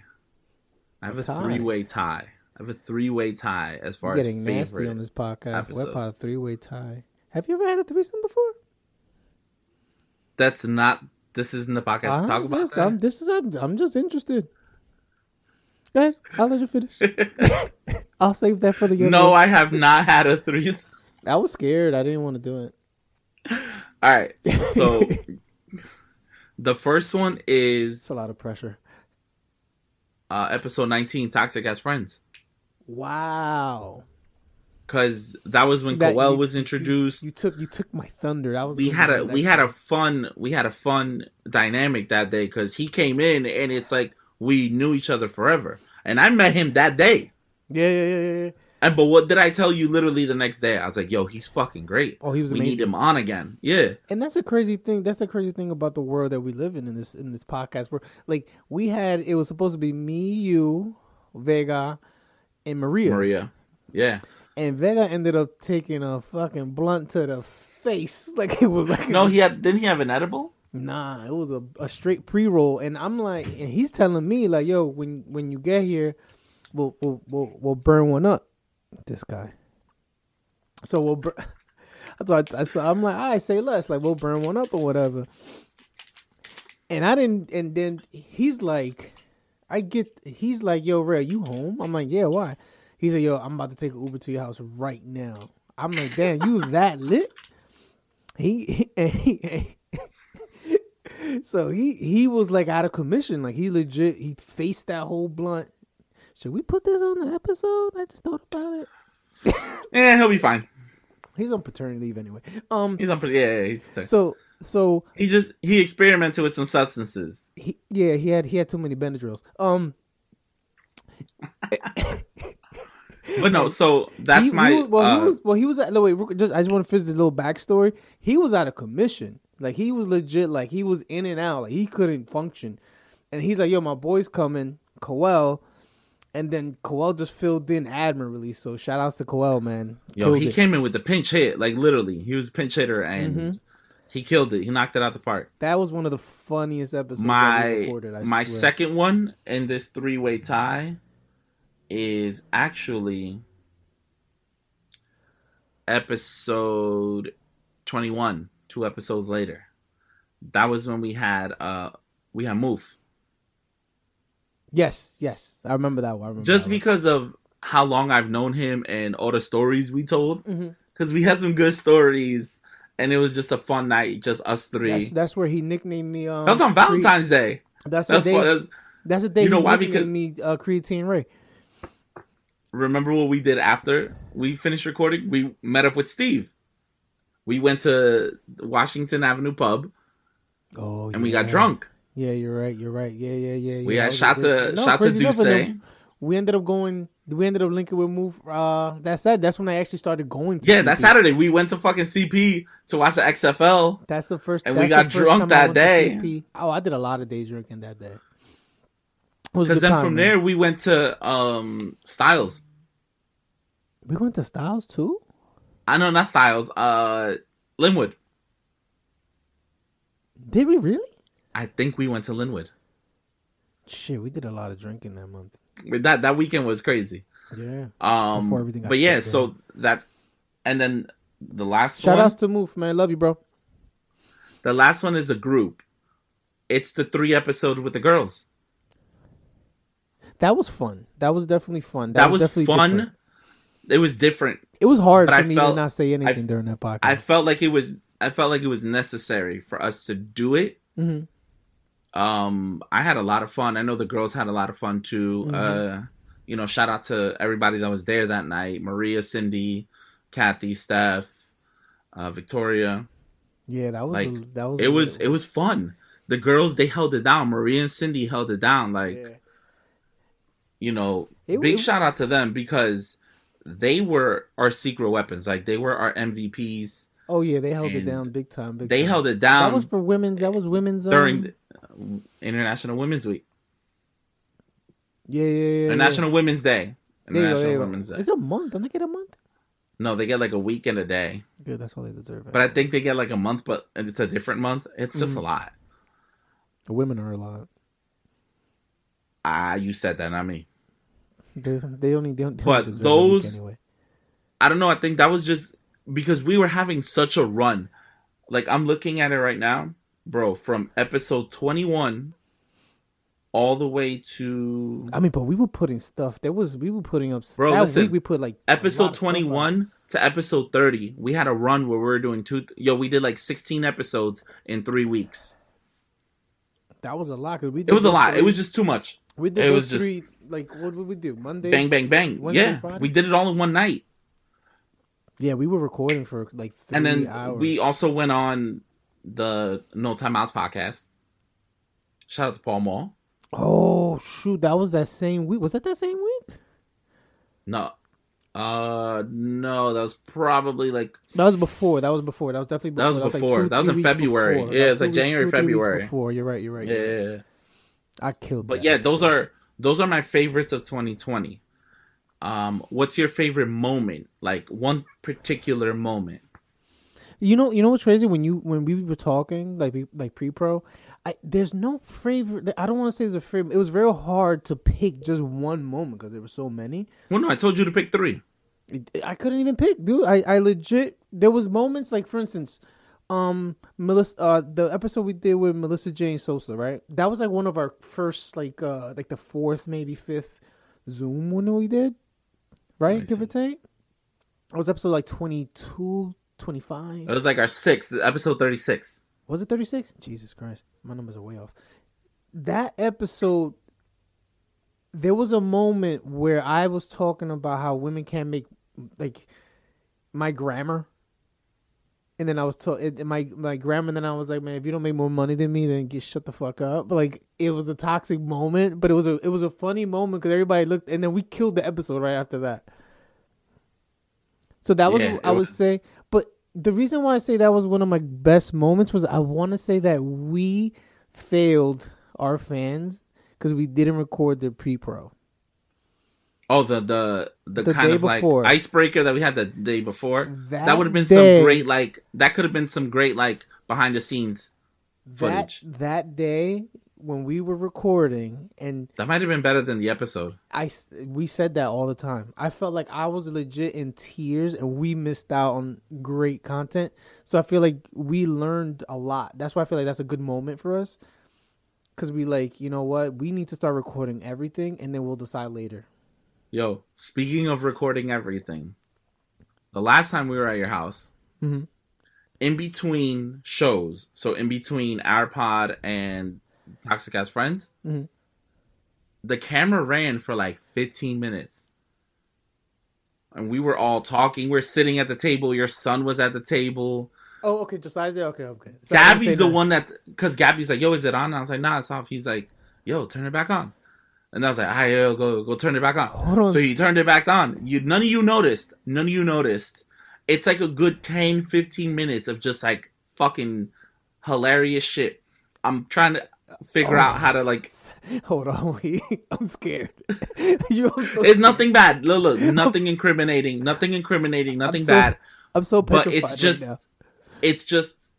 I have A a, three-way tie. I have a three-way tie as far We're as getting nasty on this podcast. episodes. What about a three way tie? Have you ever had a threesome before? That's not. This isn't the podcast to talk I'm about just, that. I'm, this is I'm, I'm just interested. Go ahead. I'll let you finish. [LAUGHS] I'll save that for the end. no, I have not had a threesome. I was scared. I didn't want to do it. [LAUGHS] All right, so [LAUGHS] the first one is It's a lot of pressure. uh, episode 19, Toxic Ass Friends. Wow. because that was when That- Coel you- was introduced. You took you took my thunder. That was we had a we had a fun we had a fun dynamic that day because he came in and it's like we knew each other forever, and I met him that day. yeah yeah yeah yeah. yeah. And but what did I tell you? Literally the next day, I was like, "Yo, he's fucking great. Oh, he was we amazing. need him on again." Yeah, And that's a crazy thing. That's the crazy thing about the world that we live in in this in this podcast. Where like we had it was supposed to be me, you, Vega, and Maria. Maria. Yeah. And Vega ended up taking a fucking blunt to the face. [LAUGHS] Like it was like No, he had. Didn't he have an edible? Nah, it was a, a straight pre roll, and I'm like, and he's telling me like, yo, when when you get here, we'll we'll we'll, we'll burn one up. This guy. So we'll. Bur- [LAUGHS] I thought I saw I'm like, I say less, like we'll burn one up or whatever. And I didn't, and then he's like, I get, he's like, yo, Ray, you home? I'm like, yeah, why? He said, yo, I'm about to take an Uber to your house right now. I'm like, damn, you [LAUGHS] that lit? He, [LAUGHS] he, and he so he he was like out of commission. Like he legit he faced that whole blunt. Should we put this on the episode? I just thought about it. Yeah, [LAUGHS] he'll be fine. He's on paternity leave anyway. Um He's on. Yeah, yeah he's, paternity. so so he just he experimented with some substances. he yeah, he had he had too many Benadryls. Um But no, so that's he, my. he was, well uh, he was well he was at no wait, just I just want to finish the little backstory. He was out of commission. Like he was legit like he was in and out. Like he couldn't function. And he's like, yo, my boy's coming, Coel. And then Coel just filled in admirably. So shout outs to Coel, man. Yo, Killed he it. came in with the pinch hit, like literally. He was a pinch hitter and Mhm. He killed it. He knocked it out the park. That was one of the funniest episodes My recorded. I my swear. second one in this three way tie is actually episode twenty one. Two episodes later, that was when we had uh we had move. Yes, yes, I remember that one. I remember Just that one. because of how long I've known him and all the stories we told, Mhm. because we had some good stories, and it was just a fun night, just us three. That's, that's where he nicknamed me. Um, that was on Valentine's Day. That's the day. That's, That's the day. You know he why? nicknamed me uh, Creatine Ray. remember what we did after we finished recording? We met up with Steve. We went to Washington Avenue pub Oh, and we yeah. got drunk. Yeah, you're right. You're right. Yeah, yeah, yeah. We yeah. had That was a shot to shot to crazy enough, and Duce. We ended up going. We ended up linking with Move. Uh, that said, that's when I actually started going. to Yeah, that Saturday we went to fucking CP to watch the XFL. That's the first. And we got drunk that day. CP. Oh, I did a lot of day drinking that day. It was a Because then time, from man. there we went to um Styles. we went to Styles too. I know not Styles. Uh, Linwood. Did we really? I think we went to Linwood. Shit, we did a lot of drinking that month. But That that weekend was crazy. Yeah. Um, Before everything got but yeah, so down. that, and then the last Shout one, outs to Move, man. I love you, bro. the last one is a group. It's the three episode with the girls. That was fun. That was definitely fun. That, was, definitely fun. different. It was different. It was hard But for I me felt- to not say anything during that podcast. I felt like it was. I felt like it was necessary for us to do it. Mhm. Um, I had a lot of fun. I know the girls had a lot of fun too. Mhm. Uh, you know, shout out to everybody that was there that night: Maria, Cindy, Kathy, Steph, uh, Victoria. Yeah, that was Like, a, that was it was it was fun. The girls they held it down. Maria and Cindy held it down. Like Yeah. you know, It- big it- shout out to them because they were our secret weapons. Like they were our MVPs. Oh yeah, they held it down big time. Big They time. held it down That was for women's. That was women's um, during the, uh, International Women's Week, Yeah, yeah, yeah. yeah. International Women's Day, go, International go. Women's Day. It's a month. Don't they get a month? No, they get like a week and a day, Good. That's all they deserve. but I think they get like a month, but it's a different month. It's just Mhm. a lot. the women are a lot. Ah, you said that, not me. They, they only they don't. They But don't deserve a week those- anyway. I don't know. I think that was just because we were having such a run. Like I'm looking at it right now, bro. From episode 21 all the way to I mean, but we were putting stuff. There was we were putting up. Bro, that listen, week we put like episode of stuff out. 21 to episode 30. We had a run where we were doing two. Yo, we did like 16 episodes in three weeks. That was a lot. 'cause we did It was a those lot. It was just too much. We did it those was just- Like what would we do? Monday. Bang, bang, bang. Wednesday, yeah, Friday? we did it all in one night. Yeah, we were recording for like three and then hours. we also went on the No Time Outs podcast. Shout out to Paul Mall. oh shoot, that was that same week. Was that that same week? No, uh, no, that was probably like That was before. That was before. That was definitely before. That was like, before. two, That was in February. before. Yeah, Like, it's like January, two, February. Before you're right. You're right. You're right. yeah. I killed. But that yeah, those are those are my favorites of 2020. Um, what's your favorite moment? Like one particular moment. You know, you know what's crazy when you when we were talking like we- like pre pro, I there's no favorite. I don't want to say there's a favorite. It was very hard to pick just one moment because there were so many. Well, no, I told you to pick three. I couldn't even pick, dude. I, I legit there was moments like for instance, um Melissa uh the episode we did with Melissa Jane Sosa, right? That was like one of our first like uh like the fourth, maybe fifth Zoom one we did. Right? Give or take. It was episode like 22, 25. It was like our sixth episode, 36. Was it 36? Jesus Christ. My numbers are way off. That episode, there was a moment where I was talking about how women can't make, like, my grammar. And then I was told my my grammar, and then I was like, man, if you don't make more money than me, then get shut the fuck up. But like, it was a toxic moment, but it was a it was a funny moment because everybody looked, and then we killed the episode right after that. So that was Yeah, I would was- say. The reason why I say that was one of my best moments was I want to say that we failed our fans because we didn't record the pre-pro. Oh, the the the, The kind of like icebreaker that we had the day before. That, That would have been day- some great like that could have been some great like behind the scenes. that footage. that day when we were recording and That might have been better than the episode. I we said that all the time. I felt like I was legit in tears and we missed out on great content. So I feel like we learned a lot. That's why I feel like that's a good moment for us. Cause we like, you know what? We need to start recording everything and then we'll decide later. Yo, speaking of recording everything, the last time we were at your house, Mhm. in between shows, so in between our pod and Toxic Ass Friends, Mhm. the camera ran for like 15 minutes. And we were all talking. We're sitting at the table. Your son was at the table. Oh, okay. Josiah's there. Okay, okay. So Gabby's the that. one that, because Gabby's like, yo, is it on? And I was like, nah, it's off. He's like, yo, turn it back on. And I was like, right, yo, go, go turn it back on. On. So he turned it back on. You none of you noticed. None of you noticed. It's like a good 10, 15 minutes of just like fucking hilarious shit. I'm trying to figure Oh. out how to like [LAUGHS] Hold on, [LAUGHS] wait. I'm scared. [LAUGHS] you, I'm so it's scared. nothing bad. Look, look, nothing incriminating, nothing incriminating, nothing so bad. I'm so But petrified it's right just now. it's just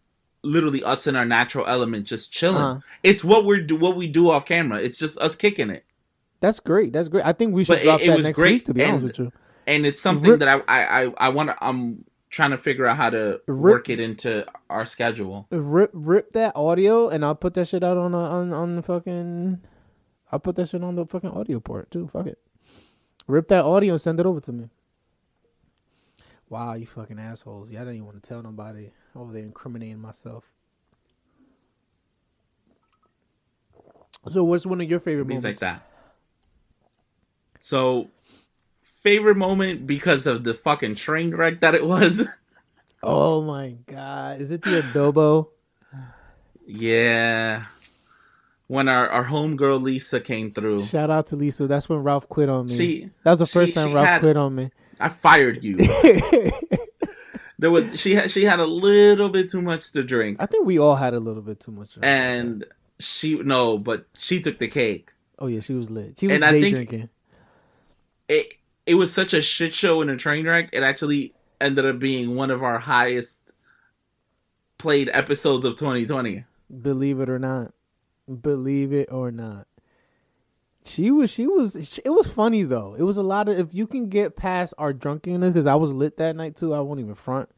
literally us in our natural element just chilling. Uh-huh. It's what we're do what we do off camera. It's just us kicking it. That's great. That's great. I think we should But it- drop it that was next great, week. To be honest with you, and it's something Rip- that I I I, I want to. I'm trying to figure out how to Rip- work it into our schedule. rip rip that audio, and I'll put that shit out on the on on the fucking. I'll put that shit on the fucking audio part too. Fuck it. Rip that audio and send it over to me. Wow, you fucking assholes! Yeah, I didn't even want to tell nobody over there incriminating myself. So, what's one of your favorite Things moments? like that. So, favorite moment because of the fucking train wreck that it was. [LAUGHS] Oh my god! Is it the adobo? yeah. When our our homegirl Lisa came through, Shout out to Lisa. That's when Ralph quit on me. she that was the she- first time she Ralph had- quit on me. I fired you. [LAUGHS] there was she had she had a little bit too much to drink, I think we all had a little bit too much. and she no, but she took the cake. oh yeah, she was lit. She was And I day think- drinking. it it was such a shit show and a train wreck. It actually ended up being one of our highest played episodes of 2020. Believe it or not, believe it or not. She was. She was. It was funny though. It was a lot of. If you can get past our drunkenness, because I was lit that night too. I won't even front.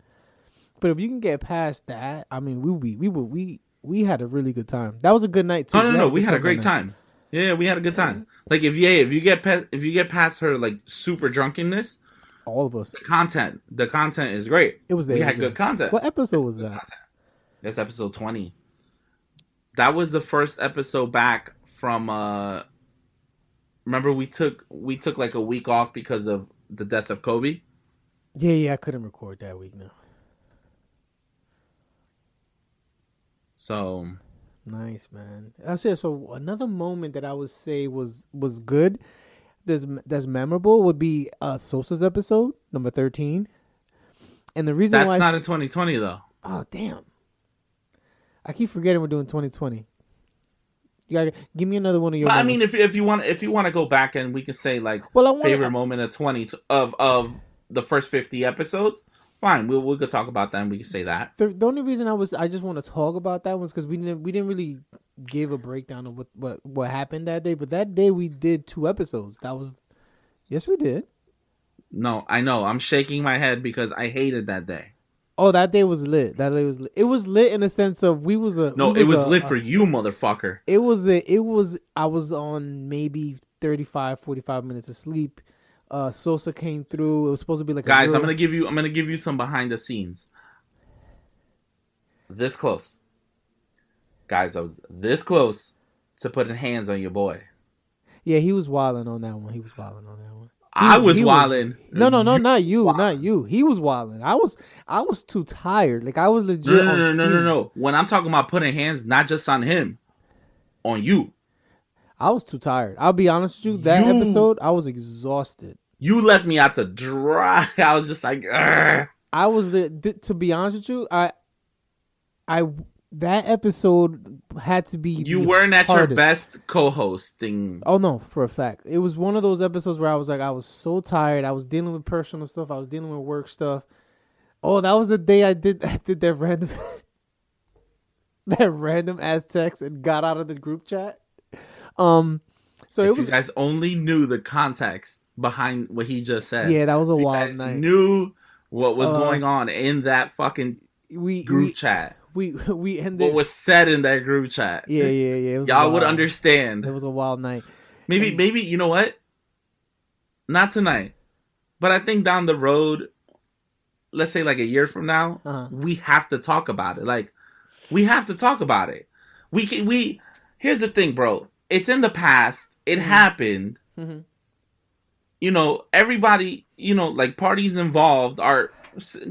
But if you can get past that, I mean, we we we were we we had a really good time. That was a good night too. No, no, no. We had a great night. time. Yeah, we had a good time. Like if yeah, if you get past if you get past her like super drunkenness, All of us. the content the content is great. It was there. We had good content. What episode was that? That's episode 20. That was the first episode back from uh remember we took we took like a week off because of the death of Kobe. Yeah, yeah, I couldn't record that week now. So Nice, man. I said so. Another moment that I would say was was good. That's that's memorable would be uh Sosa's episode number thirteen. And the reason that's why I not s- in 2020 though. oh damn, I keep forgetting we're doing twenty twenty. You gotta give me another one of your. But I mean, if if you want if you want to go back and we can say like well, I want favorite moment of 20 of of the first 50 episodes, fine. We'll we could talk about that and we can say that. the, the only reason I was I just want to talk about that was because we didn't we didn't really give a breakdown of what, what what happened that day. But that day we did two episodes. That was yes we did. No, I know. I'm shaking my head because I hated that day. Oh, that day was lit. That day was lit. It was lit in the sense of we was a No, we it was a- lit a- for you, motherfucker. It was a it was I was on maybe 35 45 minutes of sleep. Uh Sosa came through. It was supposed to be like Guys, real- I'm gonna give you I'm gonna give you some behind the scenes. This close. Guys, I was this close to putting hands on your boy. Yeah, he was wilding on that one. He was wilding on that one. He I was wilding. No, no, no, You- not you, not you. He was wilding. I was I was too tired. Like I was legit No, no, no, no, no, no. When I'm talking about putting hands, not just on him, on you. I was too tired. I'll be honest with you. That You- episode, I was exhausted. You left me out to dry. [LAUGHS] I was just like. I was the th- to be honest with you, I I that episode had to be you weren't at your best co-hosting. Oh no, for a fact. It was one of those episodes where I was like I was so tired. I was dealing with personal stuff. I was dealing with work stuff. Oh, that was the day I did [LAUGHS] I did that random [LAUGHS] that random ass text and got out of the group chat. Um so if it was you guys only knew the context behind what he just said. yeah, that was a you wild night. knew what was Uh, going on in that fucking we group we, chat. we [LAUGHS] we ended What was said in that group chat. Yeah, yeah, yeah. It was Y'all would understand. It was a wild night. Maybe, And- maybe you know what? Not tonight, but I think down the road, let's say like a year from now, Uh-huh. we have to talk about it. Like, we have to talk about it. We can. We here's the thing, bro. It's in the past. It Mhm. happened. Mhm. You know, everybody. You know, like parties involved are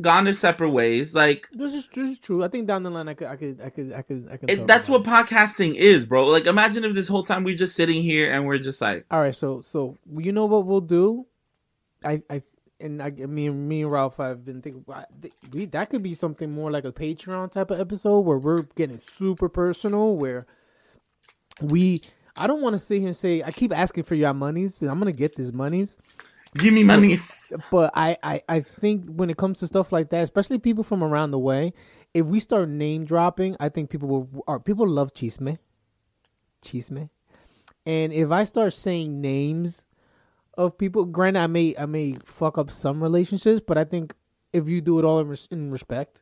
gone their separate ways. Like This is this is true. I think down the line I could I could I could I could I could it, that's what it. podcasting is, bro. Like imagine if this whole time we're just sitting here and we're just like, All right, so so you know what we'll do? I I and I me and me and Ralph I've been thinking we that could be something more like a Patreon type of episode where we're getting super personal where we I don't want to sit here and say I keep asking for your monies. I'm gonna get these monies, give me monies. but I, I I think when it comes to stuff like that, especially people from around the way, if we start name dropping, I think people will. Are people love chisme, chisme, and if I start saying names of people, granted, I may I may fuck up some relationships, but I think if you do it all in, res- in respect,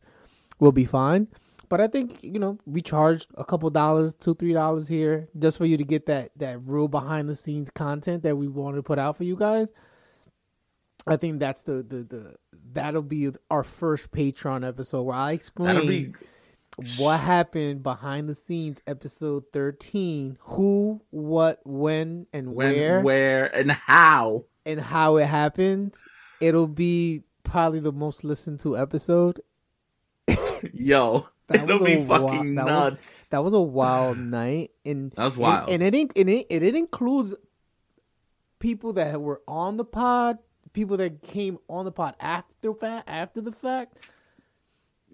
we'll be fine. But I think you know we charged a couple dollars, two three dollars here, just for you to get that that real behind the scenes content that we want to put out for you guys. I think that's the the, the that'll be our first Patreon episode where I explain be what happened behind the scenes, episode thirteen, who, what, when, and when, where, where, and how. and how it happened. It'll be probably the most listened to episode. [LAUGHS] Yo, That it'll was be a fucking that was- nuts. That was a wild night, and That was wild. And, it, and it and it includes people that were on the pod, people that came on the pod after fact, after the fact,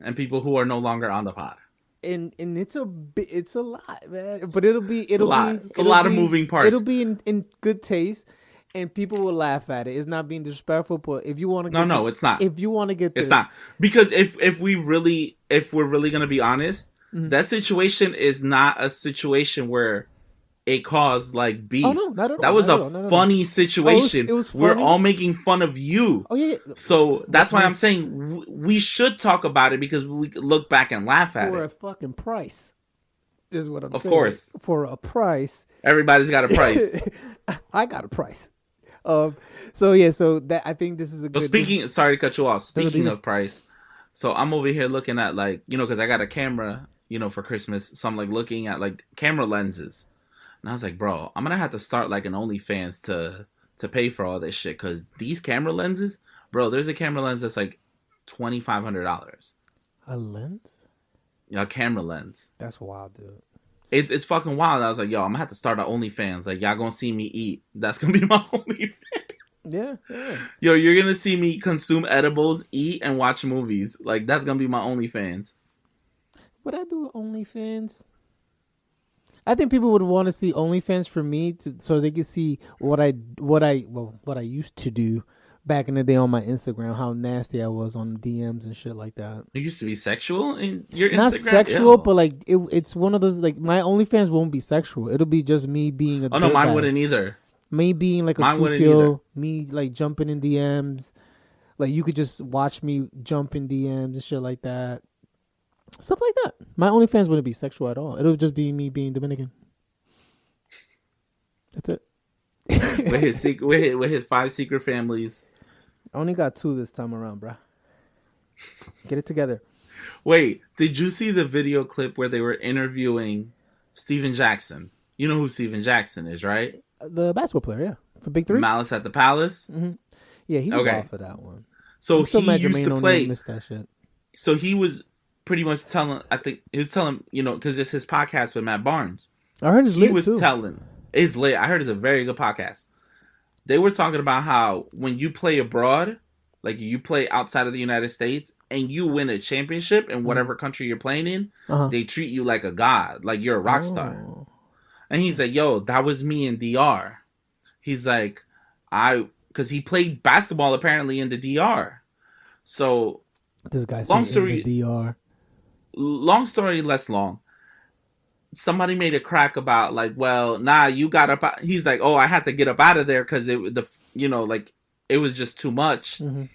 And, people who are no longer on the pod. and and it's a it's a lot, man. But it'll be it'll lot. be It's a lot of moving parts. It'll be in, in good taste, and people will laugh at it. It's not being disrespectful, but if you want to, No, no, it's not. if you want to get, It's the- not because if if we really if we're really gonna be honest, Mhm. that situation is not a situation where it caused like beef. Oh no, all. that was a at all. No, no, no. funny situation. it was We're all making fun of you. Oh yeah, yeah. So that's why me. I'm saying we should talk about it because we look back and laugh at it. for a fucking price. Is what I'm Of saying. course. for a price. Everybody's got a price. [LAUGHS] I got a price. Um. So yeah. So that I think this is a But good. speaking, sorry to cut you off. Speaking of price, so I'm over here looking at like you know because I got a camera you know for Christmas, so I'm like looking at like camera lenses, and I was like, bro, I'm gonna have to start like an OnlyFans to to pay for all this shit because these camera lenses, bro. There's a camera lens that's like twenty five hundred dollars. A lens? Yeah, a camera lens. That's wild, dude. It's it's fucking wild. I was like, yo, I'm gonna have to start an OnlyFans. Like, y'all gonna see me eat. That's gonna be [LAUGHS] my OnlyFans. Yeah, yeah. Yo, you're gonna see me consume edibles, eat, and watch movies. Like, that's gonna be my OnlyFans. Would I do OnlyFans? I think people would want to see OnlyFans for me, to, so they could see what I what I well what I used to do back in the day on my Instagram, how nasty I was on DMs and shit like that. You used to be sexual in your Not Instagram. sexual, Ew. but like it, it's one of those like my OnlyFans won't be sexual. It'll be just me being a oh no, mine dirtbag. wouldn't either. Me being like a sucio, me like jumping in DMs. Like you could just watch me jump in DMs and shit like that. Stuff like that. My OnlyFans wouldn't be sexual at all. It'll just be me being Dominican. That's it. [LAUGHS] with his secret, with his, with his five secret families. I only got two this time around, bruh. Get it together. Wait, did you see the video clip where they were interviewing Stephen Jackson? You know who Stephen Jackson is, right? The basketball player, yeah, for Big 3 Malice at the Palace. yeah, he was Okay. off for that one. So I'm still he used Jermaine to play. Missed that shit. So he was pretty much telling. I think he was telling you know because it's his podcast with Matt Barnes. I heard his he was too. telling it's lit. I heard it's a very good podcast. They were talking about how when you play abroad, like you play outside of the United States, and you win a championship in whatever country you're playing in, uh-huh. they treat you like a god, like you're a rock star. Oh. And he's like, "Yo, that was me in DR." He's like, "I," because he played basketball apparently in the DR. So This guy Long story- in the DR. long story less long somebody made a crack about like well nah you got up he's like oh i had to get up out of there because it the you know like it was just too much Mhm.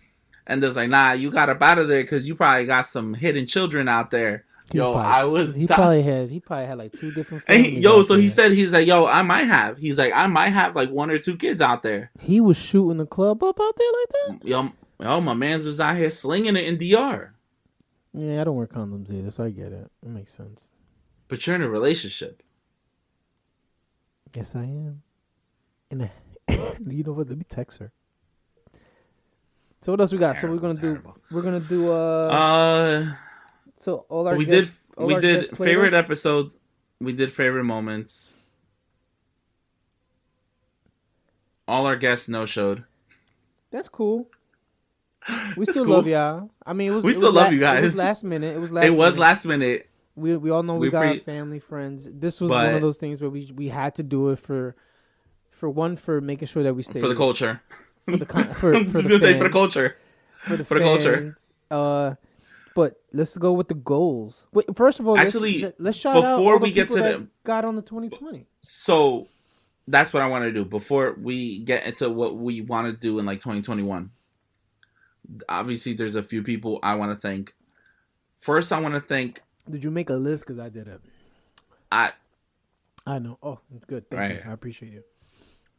and there's like nah you got up out of there because you probably got some hidden children out there He yo probably- i was He di- probably had. He probably had like two different. and he, yo so he said he's like yo i might have he's like i might have like one or two kids out there he was shooting the club up out there like that. yo, yo my man's was out here slinging it in dr Yeah, I don't wear condoms either, so I get it. It makes sense. but you're in a relationship Yes, I am. And [LAUGHS] you know what? Let me text her. So what else we got? so we're gonna terrible. do. We're gonna do. Uh. uh so all our we guests- did we did favorite episodes we did favorite moments all our guests no showed That's cool. [LAUGHS] We That's still cool. love y'all. I mean, it was. We it still love la- you It guys. was last minute. It was last. it was minute. last minute We we all know we, we got pre- family friends. This was one of those things where we we had to do it for, for one for making sure that we stay for the culture for the con- for, [LAUGHS] for the gonna say for the culture for the, For the culture. Uh, but let's go with the goals. Wait, first of all, Actually, let's, let's shout out before we get to them. got on the 2020. so that's what i want to do before we get into what we want to do in like 2021 obviously there's a few people i want to thank first i want to thank Did you make a list? Because I did it. i I know. Oh, good. Thank Right. you. I appreciate you.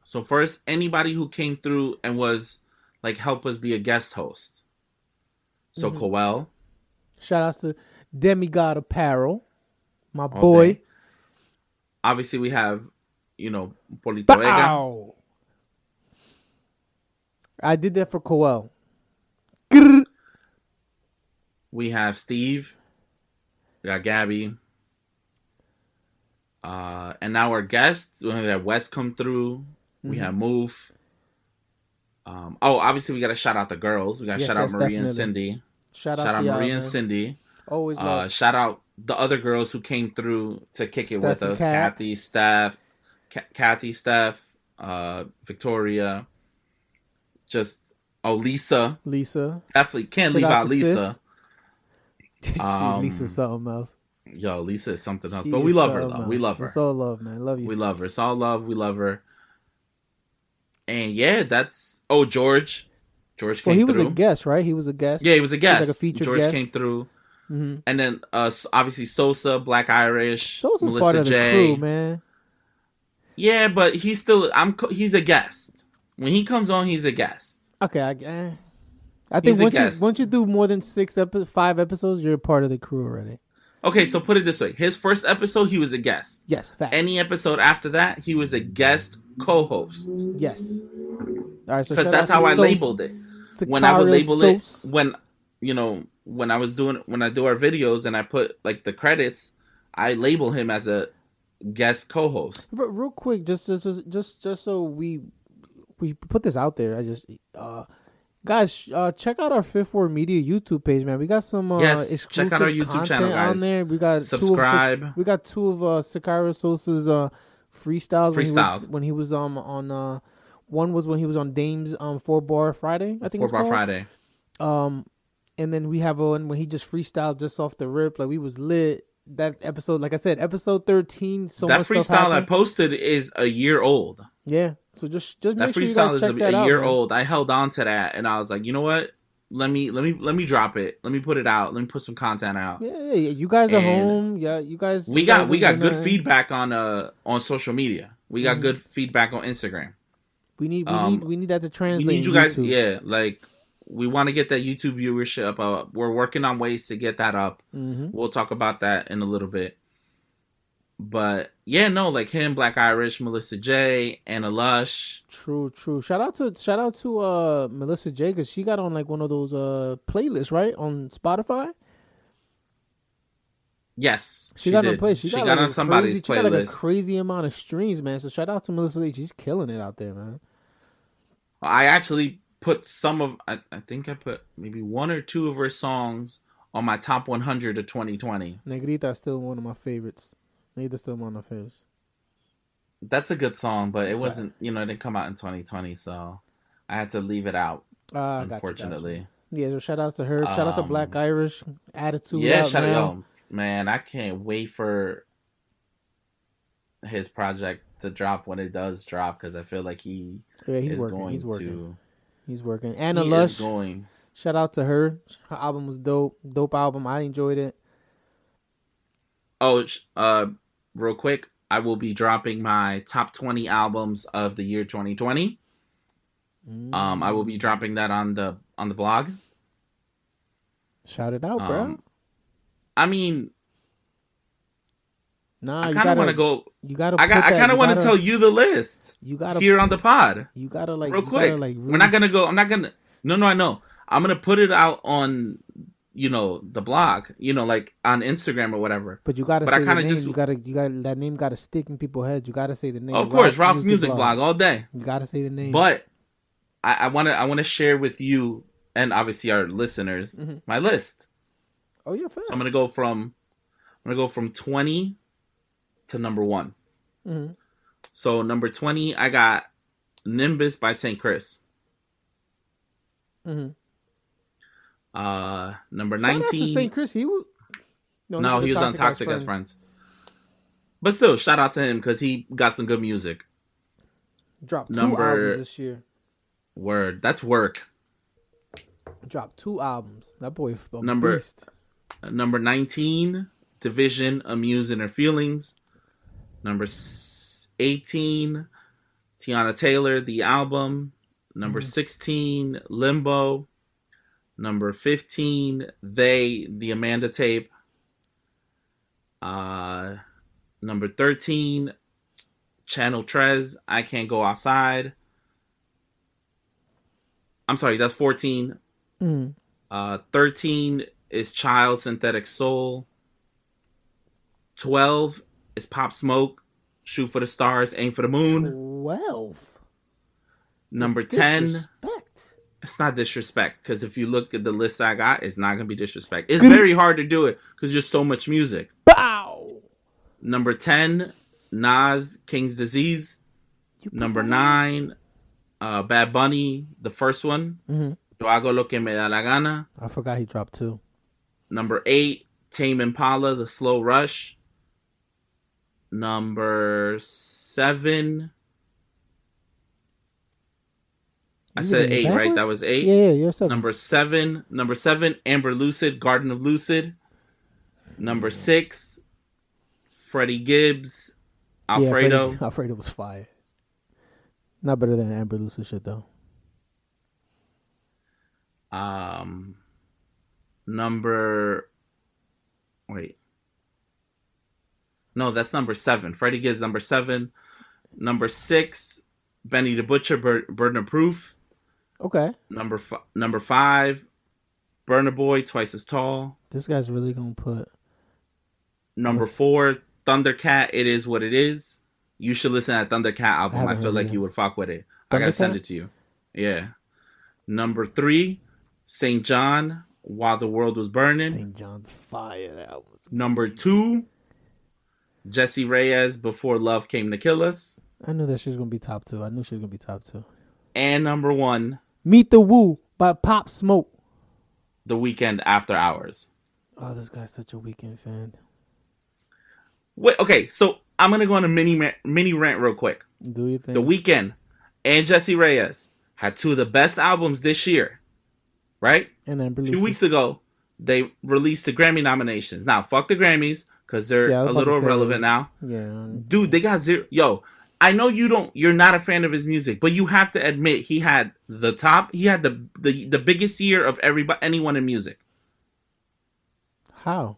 So first, anybody who came through and was like help us be a guest host. So Mhm. Coel, Shout outs to Demigod Apparel, my all boy. day. Obviously, we have you know Polito Vega. Bow. I did that for Coel. We have Steve. We got Gabby. Uh, and now our guests. We have Wes come through. We Mhm. have Move. Um, oh, obviously we got to shout out the girls. We got to Yes, shout out Marie and. Cindy. Shout out Shout out Marie and. Cindy. Always Uh, shout out the other girls who came through to kick it with us: Kat. Kathy, Steph, Ka- Kathy, Steph, uh, Victoria. Just oh, Lisa. Lisa. Definitely can't Shout leave out out Lisa. [LAUGHS] Um, Lisa something else. Yo, Lisa is something else, She but we love her though. We love her. It's all love, man. Love you. We love her. It's all love. We love her. And yeah, that's oh George. George well, came he was a guest, right? He was a guest. yeah, he was a guest. like a featured George guest. came through, hmm and then uh, obviously Sosa, Black Irish, Sosa's Melissa part of the J. crew, man. Yeah, but he's still. I'm. He's a guest. When he comes on, he's a guest. Okay, I, eh. I think once you guest. once you do more than six epi- five episodes, you're a part of the crew already. Okay, so put it this way: his first episode, he was a guest. Yes, facts. Any episode after that, he was a guest co-host. yes. All right, so Because that's how I Sosa- labeled it. When I would label Sauce. it when you know when I was doing when I do our videos and I put like the credits, I label him as a guest co-host. Re- real quick, just just just just so we we put this out there. I just uh guys, uh check out our Fifth Ward Media YouTube page, man. We got some uh Yes, exclusive check out our YouTube channel, on guys. there. We got Two of, Subscribe. we got two of uh Sicario Sosa's uh freestyles, When, he was, Freestyles. when he was um on uh one was when he was on Dame's um four bar Friday, I think Four Bar called. Friday. Um, and then we have one when he just freestyled just off the rip, like we was lit. That episode, like I said, episode thirteen. So that freestyle I posted is a year old. yeah. So just just That make sure you guys is check a, a out. year man. old. I held on to that and I was like, you know what? Let me let me let me drop it. Let me put it out. Let me put some content out. Yeah, yeah, yeah. You guys are home. Yeah, you guys. we you got guys we got good feedback on uh on social media. We got Mhm. good feedback on Instagram. We need we um, need we need that to translate. We need you guys, YouTube. yeah, like we want to get that YouTube viewership up. We're working on ways to get that up. hmm We'll talk about that in a little bit. But yeah, no, like him, Black Irish, Melissa J, Anna Lush. True, true. Shout out to shout out to uh Melissa J because she got on like one of those uh playlists right on Spotify. Yes, She, got on did. play. She, got, got like on a somebody's crazy, She got like a playlist. crazy amount of streams, man. So shout out to Melissa J. She's killing it out there, man. I actually put some of I, I think I put maybe one or two of her songs on my top 100 of 2020. Negrita is still one of my favorites. Negrita's still one of my favorites. That's a good song, but it wasn't, you know, it didn't come out in 2020, so I had to leave it out, Uh, got you, got you. unfortunately. Yeah, so shout outs to her. Shout outs to Um, Black Irish. Attitude. yeah, out shout out, man, I can't wait for his project to drop when it does drop because I feel like he Yeah, he's is working. going He's working. to. He's working. Anna he Lush. going. Shout out to her. Her album was dope. Dope album. I enjoyed it. Oh, uh, real quick, I will be dropping my top 20 albums of the year 2020. Um, I will be dropping that on the on the blog. Shout it out, bro. Um, I mean, Nah, I kind of want to go. You gotta. I got. I kind of want to tell you the list You gotta. here on the pod, You gotta like. real quick. Gotta, like, We're not gonna go. I'm not gonna. No, no, I know. I'm gonna put it out on, you know, the blog. You know, like on Instagram or whatever. But you gotta But I say the kinda just- you gotta you gotta that name gotta stick in people's heads. You gotta say the name. of course, Ralph Music, blog. all day. You gotta say the name. But I want to. I want to share with you and obviously our listeners Mhm. my list. oh yeah. So I'm gonna go from. I'm gonna go from 20 to number one. Mhm. So number 20, I got Nimbus by St. Chris. Mhm. Uh, number Shout 19. St. Chris. He was. no, the he was on Toxic Ass Friends. But still, shout out to him because he got some good music. Dropped two Number- albums this year. Word, that's work. Dropped two albums. That boy. Number- Beast. Number 19, dvsn, Amuse Inner Feelings. Number 18, Teyana Taylor, The Album. Number Mhm. 16, Limbo. Number 15, They, The Amanda Tape. Uh, number 13, Channel Tres, I Can't Go Outside. I'm sorry, that's 14. Mhm. Uh, 13 is Chiiild Synthetic Soul. 12 is Pop Smoke, Shoot for the Stars, Aim for the Moon. Twelve. Number 10, it's not disrespect because if you look at the list I got, it's not going to be disrespect. It's Good- very hard to do it because there's so much music. Bow. Number 10, Nas, King's Disease. You Number 9, uh, Bad Bunny, the first one. Mhm. Yo hago lo que me da la gana. I forgot he dropped two. Number eight, Tame Impala, The Slow Rush. Number seven. I You said eight, right? That was eight. Yeah, yeah, you're seven. Number seven. Number seven, Ambar Lucid, Garden of Lucid. Number six, Freddie Gibbs, Yeah, Alfredo. Freddie- Alfredo was fire. Not better than Ambar Lucid shit though. Um, number. Wait. No, that's number seven. Freddie Gibbs, number seven. Number six, Benny the Butcher, Bur- Burden of Proof. Okay. Number f- number five, Burna Boy, Twice as Tall. This guy's really gonna put. Number What's- four, Thundercat. It is what it is. You should listen to that Thundercat album. I, haven't feel like it. you would fuck with it. I gotta send it to you. Yeah. Number three, Saint John. While the world was burning. St. John's fire. That was. Number two, Jessie Reyez. Before love came to kill us. I knew that she was gonna be top two. I knew she was gonna be top two. And number one, Meet the Woo by Pop Smoke. The Weeknd After Hours. Oh, this guy's such a Weeknd fan. Wait, okay, so I'm gonna go on a mini mini rant real quick. Do you think? The Weeknd and Jessie Reyez had two of the best albums this year, right? and then A few weeks ago, they released the Grammy nominations. Now, fuck the Grammys because they're Yeah, a little irrelevant now. Yeah. Dude, they got zero. Yo, I know you don't. You're not a fan of his music, but you have to admit he had the top. He had the the, the biggest year of everybody, anyone in music. How?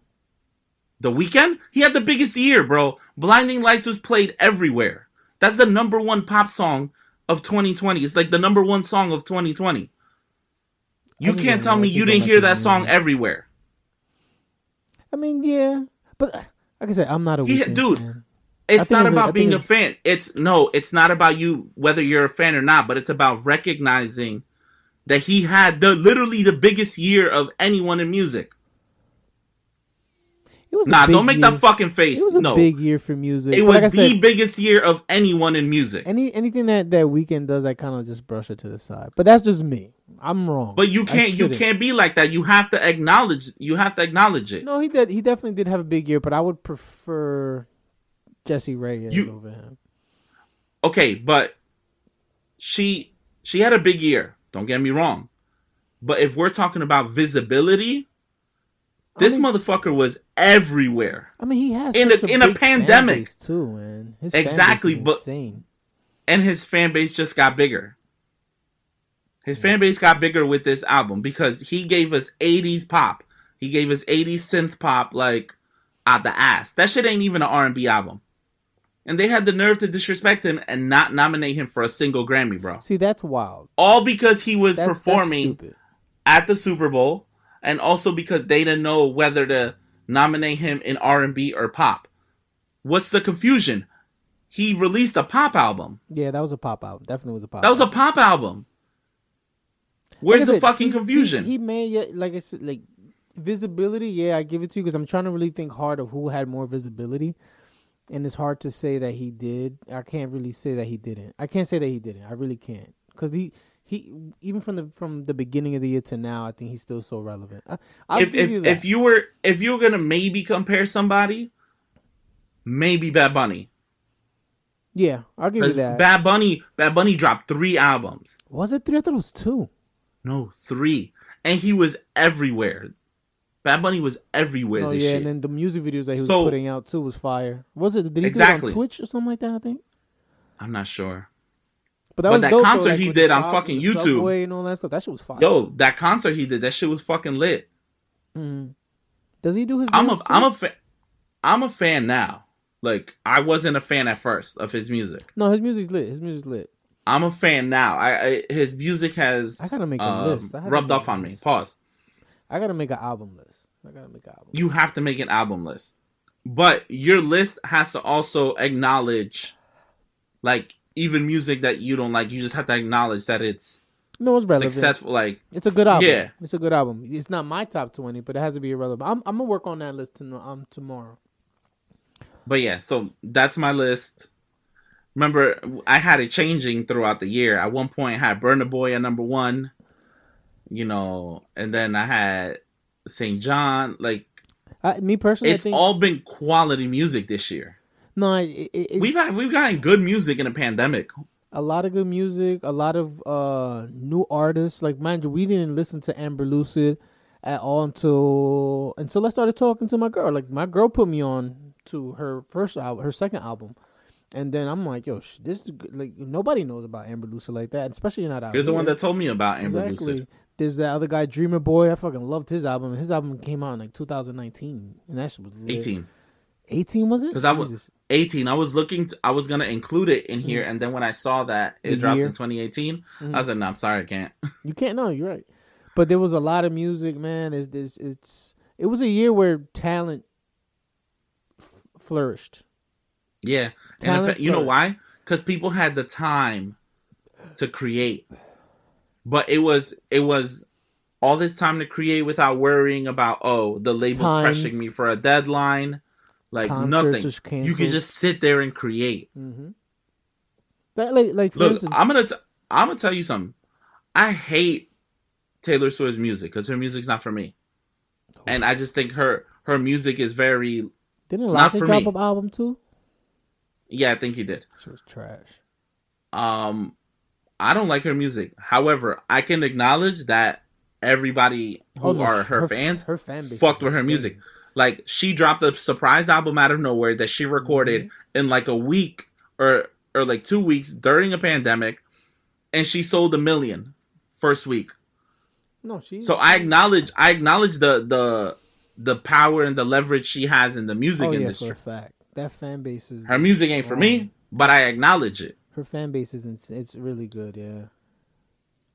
The Weeknd, he had the biggest year, bro. Blinding Lights was played everywhere. That's the number one pop song of 2020. It's like the number one song of 2020. You can't tell me you didn't hear that song everywhere. I mean, yeah, but like I said, I'm not a He- dude, fan. It's not it's about think being a fan. It's no, it's not about you whether you're a fan or not, but it's about recognizing that he had the literally the biggest year of anyone in music. It was Nah, don't make year. that fucking face. It was a no. big year for music. it But was like the said, biggest year of anyone in music. any anything that that Weeknd does, I kind of just brush it to the side. But that's just me. I'm wrong. But you can't you can't be like that. You have to acknowledge you have to acknowledge it. No, he did. He definitely did have a big year, but I would prefer Jessie Reyez You- over him. Okay, but she she had a big year. Don't get me wrong. But if we're talking about visibility, this I mean, motherfucker was everywhere. I mean, he has in such a- in a pandemic. too, man. His Exactly, but- insane. and his fan base just got bigger. His mm-hmm. fan base got bigger with this album because he gave us 80s pop. He gave us 80s synth pop like out the ass. That shit ain't even an R&B album. And they had the nerve to disrespect him and not nominate him for a single Grammy, bro. See, that's wild. All because he was That's, that's performing stupid. at the Super Bowl and also because they didn't know whether to nominate him in R&B or pop. What's the confusion? He released a pop album. Yeah, that was a pop album. Definitely was a pop. That was a pop album. Where's Like the said, fucking confusion? He, he made yeah, like I said, like visibility. Yeah, I give it to you because I'm trying to really think hard of who had more visibility, and it's hard to say that he did. I can't really say that he didn't. I can't say that he didn't. I really can't because he he even from the from the beginning of the year to now, I think he's still so relevant. I, I'll if give if you that. if you were if you were gonna maybe compare somebody, maybe Bad Bunny. yeah, I'll give you that. Bad Bunny Bad Bunny dropped three albums. was it three? I thought it was two. No, three. And he was everywhere. Bad Bunny was everywhere Oh yeah, shit. and then the music videos that he was So- putting out too was fire. Was it? Did he Exactly. do it on Twitch or something like that? I think. I'm not sure. But that But was that dope, though, concert like, he did on fucking YouTube. Subway and all that stuff. That shit was fire. Yo, that concert he did, that shit was fucking lit. Mhm. Does he do his? I'm a? I'm a fa- I'm a fan now. Like I wasn't a fan at first of his music. No, his music's lit. His music's lit. I'm a fan now. I, I his music has I gotta make a um, list. Rubbed off on me. Pause. I gotta make an album list. I gotta make an album. You have to make an album list, but your list has to also acknowledge, like even music that you don't like. You just have to acknowledge that it's no, it's relevant. successful. Like It's a good album. Yeah. it's a good album. It's not my top twenty, but it has to be irrelevant. I'm, I'm gonna work on that list to, um, tomorrow. But yeah, so that's my list. Remember, I had it changing throughout the year. At one point, I had Burna Boy at number one, you know, and then I had St. John. Like, I, me personally, it's think all been quality music this year. no. It, it, We've had we've gotten good music in a pandemic. a lot of good music, a lot of uh new artists. Like mind you, we didn't listen to Ambar Lucid at all until until I started talking to my girl. Like my girl put me on to her first album, her second album. And then I'm like, yo, sh- this is good. like nobody knows about Ambar Lucid like that, especially not out You're the one that told me about Ambar exactly. Lucid. There's that other guy, Dreamer Boy. I fucking loved his album. His album came out in like 2019, and that was lit. 18. 18 was it? Because I was- Jesus. 18. I was looking. To, I was gonna include it in here, and then when I saw that it The dropped year? in 2018, Mhm. I was like, "No, I'm sorry, I can't." [LAUGHS] You can't. No, you're right. But there was a lot of music, man. It's this. It's it was a year where talent f- flourished. Yeah, and you know why? Because people had the time to create, but it was it was all this time to create without worrying about oh the label's Times. pressuring me for a deadline, like Concerts nothing. You could just sit there and create. Mm-hmm. That like like Look, instance, I'm gonna t- I'm gonna tell you something. I hate Taylor Swift's music because her music's not for me, and I just think her her music is very didn't Logic drop an album too? Yeah. I think he did. She was trash. Um, I don't like her music. However, I can acknowledge that everybody who Oh, no, are her, fans her fan base fucked with her insane. music. Like she dropped a surprise album out of nowhere that she recorded Mm-hmm. in like a week or or like two weeks during a pandemic, and she sold a million first week. No, she. So I acknowledge I acknowledge the the the power and the leverage she has in the music oh yeah, industry. for a fact. That fan base is Her music ain't for me, but I acknowledge it. Her fan base is ins- it's really good. Yeah.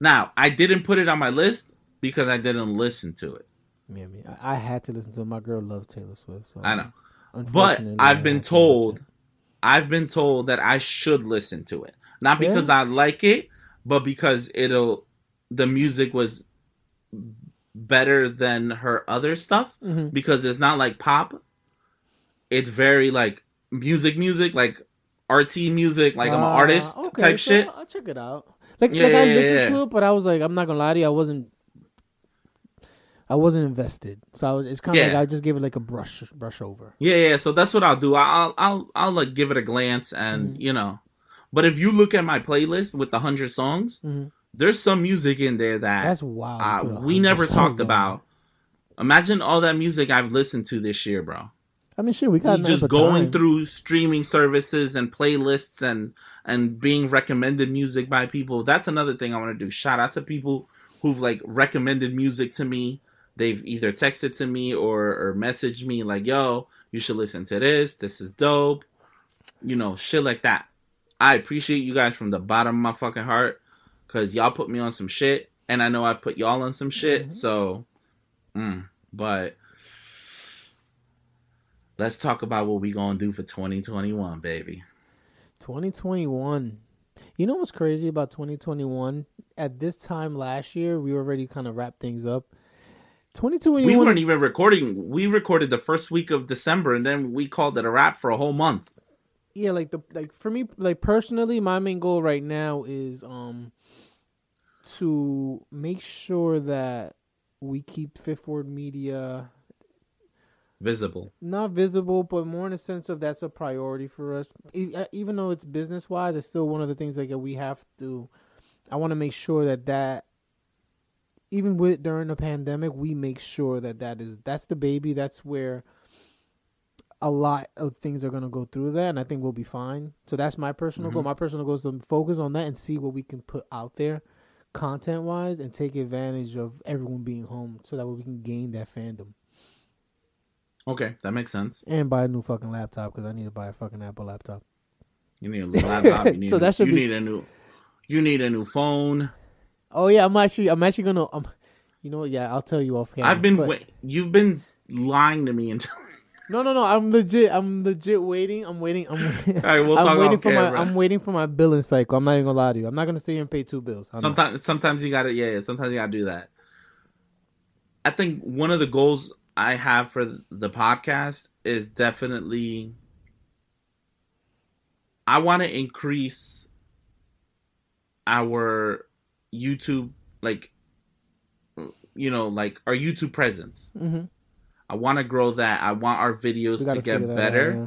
Now, I didn't put it on my list because I didn't listen to it. Yeah, I mean, I, I had to listen to it. My girl loves Taylor Swift. So I know. But I've been told it. I've been told that I should listen to it. Not Yeah? because I like it, but because it'll the music was better than her other stuff Mhm. because it's not like pop. It's very like music music, like RT music, like I'm an artist okay, type so shit. I'll check it out. Like, Yeah, like I listened yeah. to it, but I was like, I'm not gonna lie to you, I wasn't. I wasn't invested, so I was. It's kind of Yeah. like I just gave it like a brush, brush over. Yeah, yeah. So that's what I'll do. I'll I'll I'll like give it a glance and Mhm. you know. But if you look at my playlist with the hundred songs, Mhm. there's some music in there that That's wild. uh, You put a we never talked about. Imagine all that music I've listened to this year, bro. I mean, shit, we got just going time. through streaming services and playlists and and being recommended music by people. That's another thing I want to do. Shout out to people who've like recommended music to me. They've either texted to me or or messaged me like, "Yo, you should listen to this. This is dope." You know, shit like that. I appreciate you guys from the bottom of my fucking heart because y'all put me on some shit, and I know I've put y'all on some shit. Mhm. So, mm, but let's talk about what we gonna do for 2021, baby. 2021. You know what's crazy about 2021? At this time last year, we already kind of wrapped things up. 2021. We weren't even recording. We recorded the first week of December, and then we called it a wrap for a whole month. yeah like the like for me like personally my main goal right now is um to make sure that we keep fifth ward media Visible. not visible but more in the sense of that's a priority for us. Uh, even though it's business wise it's still one of the things like that we have to i want to make sure that that even with during the pandemic we make sure that that is that's the baby that's where a lot of things are going to go through that and i think we'll be fine. So that's my personal goal. Mhm. my personal goal is to focus on that and see what we can put out there content wise and take advantage of everyone being home so that way we can gain that fandom Okay, that makes sense. and buy a new fucking laptop because i need to buy a fucking apple laptop You need a new laptop. You [LAUGHS] need, So a, that should you be- need a new. You need a new phone. oh yeah i'm actually i'm actually gonna um, you know yeah i'll tell you off camera, I've been. but- Wait, you've been lying to me until. [LAUGHS] no no no i'm legit i'm legit waiting i'm waiting i'm, All right, we'll [LAUGHS] I'm waiting for camera. my i'm waiting for my billing cycle i'm not even gonna lie to you i'm not gonna sit here and pay two bills I'm not. sometimes sometimes you gotta yeah, yeah sometimes you gotta do that i think one of the goals i have for the podcast is definitely i want to increase our youtube like you know like our youtube presence Mhm. i want to grow that i want our videos to get better out, yeah.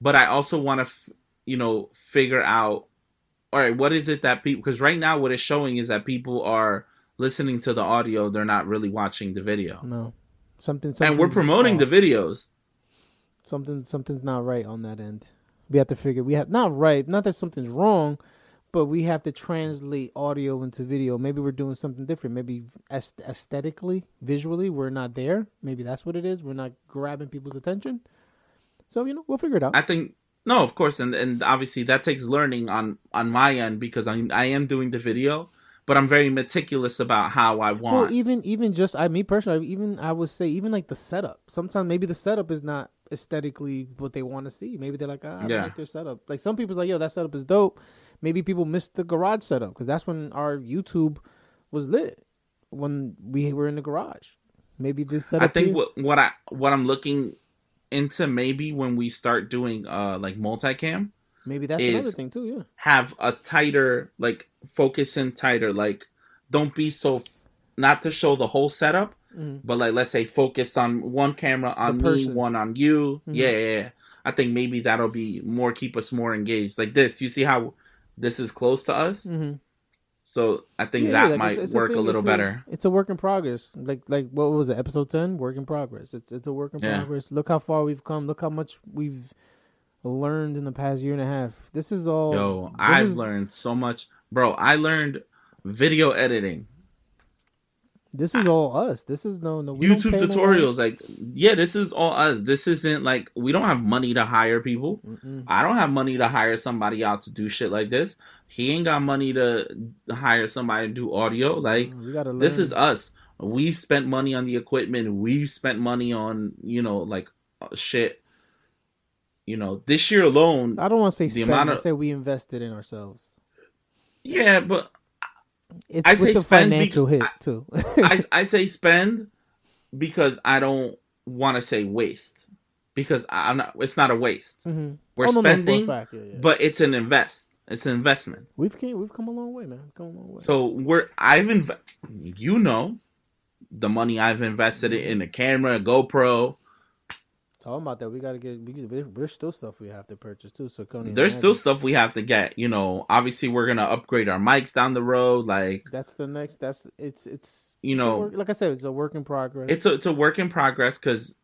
but I also want to, f- you know, figure out, all right, what is it that people? Because right now, what it's showing is that people are listening to the audio; they're not really watching the video, No, something. and we're promoting the videos. something. Something's not right on that end. We have to figure. We have not right. Not that something's wrong, but we have to translate audio into video. Maybe we're doing something different. Maybe aesthetically, visually, we're not there. Maybe that's what it is. We're not grabbing people's attention. So you know, we'll figure it out. I think, No, of course, and and obviously that takes learning on on my end because I I am doing the video, but I'm very meticulous about how I want. Well, even even just I me personally, even I would say even like the setup. Sometimes maybe the setup is not aesthetically what they want to see. Maybe they're like, ah, I Yeah. like their setup. Like some people's like, yo, that setup is dope. Maybe people missed the garage setup because that's when our YouTube was lit when we were in the garage. Maybe this setup. I think here- what what I what I'm looking into maybe when we start doing uh like multicam maybe that's another thing too. Yeah. have a tighter like focus in tighter like don't be so f- not to show the whole setup Mhm. but like let's say focused on one camera on me one on you Mhm. yeah, yeah yeah i think maybe that'll be more keep us more engaged like this you see how this is close to us Mm-hmm. so i think Yeah, that like, might it's- it's work a thing, little it's better It's a work in progress. Like like what was it? Episode ten, work in progress. It's it's a work in Yeah. progress. Look how far we've come. Look how much we've learned in the past year and a half. This is all. yo i've is- learned so much bro i learned video editing This is all us. This is no no youtube tutorials like yeah this is all us this isn't like we don't have money to hire people Mm-mm. I don't have money to hire somebody out to do shit like this. He ain't got money to hire somebody to do audio. Like learn. this is us. We've spent money on the equipment. We've spent money on you know like uh, shit. You know this year alone. I don't want to say the spend. amount I say we invested in ourselves. Yeah, but It's I say the spend financial bec- hit too. I [LAUGHS] I say spend because I don't want to say waste because I'm not. It's not a waste. Mhm. We're Oh, no, no, spending, fact, yeah, yeah. but it's an invest. It's an investment. we've came we've come a long way, man. Come a long way. So we're I've inv- you know the money I've invested in the camera, GoPro. Talking about that, we gotta get. We, there- there's still stuff we have to purchase too. So Coney, There's still stuff we have to get. You know, obviously we're gonna upgrade our mics down the road. Like That's the next. That's it's it's. You know- work- like I said, it's a work in progress. it's a it's a work in progress because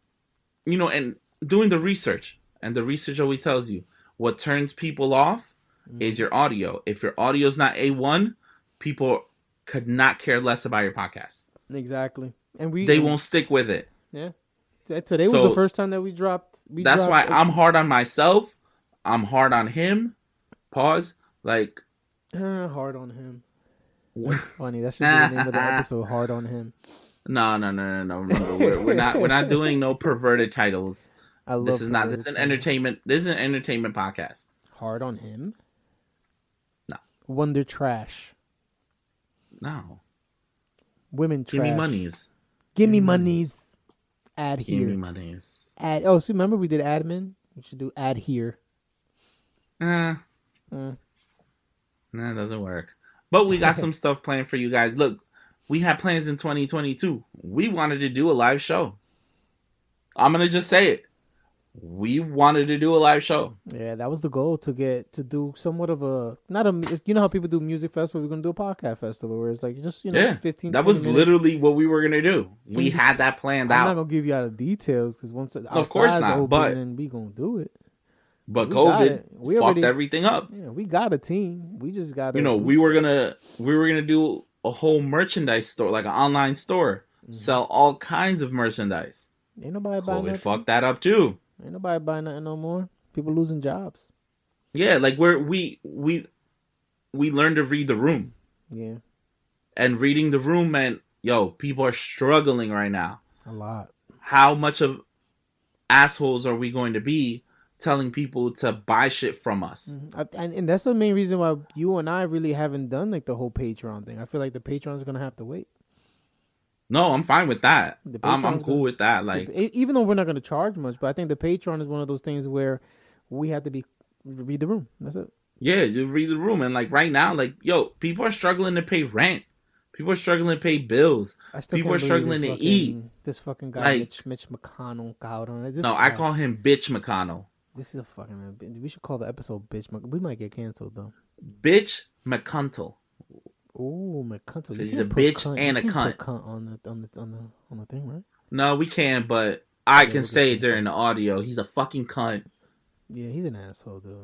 you know, and doing the research and the research always tells you what turns people off Mhm. is your audio. If your audio's not a one, people could not care less about your podcast. exactly, and we They won't stick with it. t- Today was the first time that we dropped. We That's why dropped, I'm hard on myself. I'm hard on him. Pause. Like, uh, [LAUGHS] hard on him. no, [LAUGHS] Funny. That should be the name of the [LAUGHS] episode. Hard on him. no, no, no, no. Remember, we're, we're not. We're not doing no perverted titles. I love. This is not. This is an entertainment. This is an entertainment podcast. Hard on him. No. Wonder trash. No, Women trash. give me monies. Give me Give me monies. Add Give me here. monies. Add. Oh, so remember we did admin. We should do add here. Uh, Mm. nah, doesn't work. But we got [LAUGHS] some stuff planned for you guys. Look, we had plans in 2022. We wanted to do a live show. I'm gonna just say it. We wanted to do a live show. Yeah, that was the goal to get to do somewhat of a not a you know how people do music festival. We're gonna do a podcast festival where it's like just you know Yeah, 15, That was minutes. literally what we were gonna do. We had that planned out. I'm not gonna give you out the details because once Of course not, but- then we gonna do it. but we COVID. We fucked already- everything up. Yeah, we got a team. We just got You know, we were gonna we were gonna do a whole merchandise store, like an online store, Mm-hmm. sell all kinds of merchandise. Ain't nobody buying COVID fucked that up too. Ain't nobody buying nothing no more. People losing jobs. Yeah, like we're we we we learned to read the room, Yeah, and reading the room meant yo, people are struggling right now. a lot. How much of assholes are we going to be telling people to buy shit from us? Mhm. I, and, and that's the main reason why you and I really haven't done like the whole Patreon thing. I feel like the Patreon's gonna have to wait. No, I'm fine with that. I'm I'm cool gonna- with that. Like even though we're not gonna charge much, but I think the Patreon is one of those things where we have to be read the room. That's it. Yeah, you read the room, and like right now, like yo, people are struggling to pay rent. People are struggling to pay bills. I still People are struggling to fucking- eat. This fucking guy, Like- Mitch, Mitch McConnell, got on it. This no, I call him bitch McConnell. This is a fucking. We should call the episode "Bitch." Mc- We might get canceled though. Bitch McCuntle. Oh, McCuntle. You He's a bitch cunt- and a cunt. cunt on the on the on the on the thing, right? No, we can, but I Yeah, can say it during the audio. He's a fucking cunt. Yeah, he's an asshole, dude.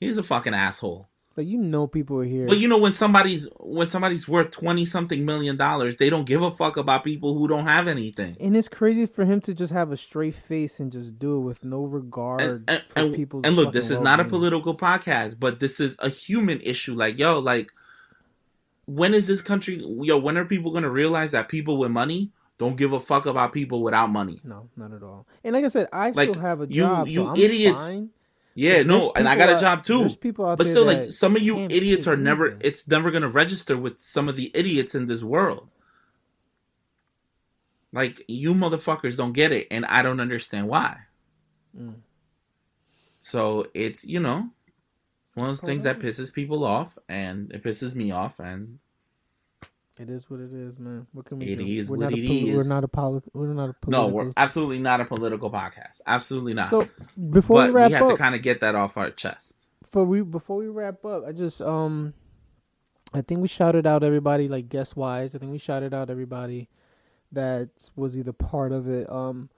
He's a fucking asshole. But you know, people are here. But you know when somebody's when somebody's worth twenty something million dollars, they don't give a fuck about people who don't have anything. and it's crazy for him to just have a straight face and just do it with no regard And and, for and, people's and look, this is not a political podcast, but this is a human issue. Like yo, like when is this country? Yo, when are people gonna realize that people with money don't give a fuck about people without money? No, not at all. And like I said, I Like, still have a you- job. you so I'm idiots. Fine. Yeah, no, and I got a job too. There's people out But still, like some of you idiots are never. It's never gonna register with some of the idiots in this world. Like you motherfuckers don't get it, and I don't understand why. Mm. So it's you know one of those things that pisses people off, and it pisses me off, and It is what it is, man. What can we It do? is we're what not it a poli- We're not a polit- We're not a no, political. we're absolutely not a political podcast. Absolutely not. So before but we wrap we have up, to kind of get that off our chest. for we before we wrap up, I just um, I think we shouted out everybody like guest wise. I think we shouted out everybody that was either part of it um,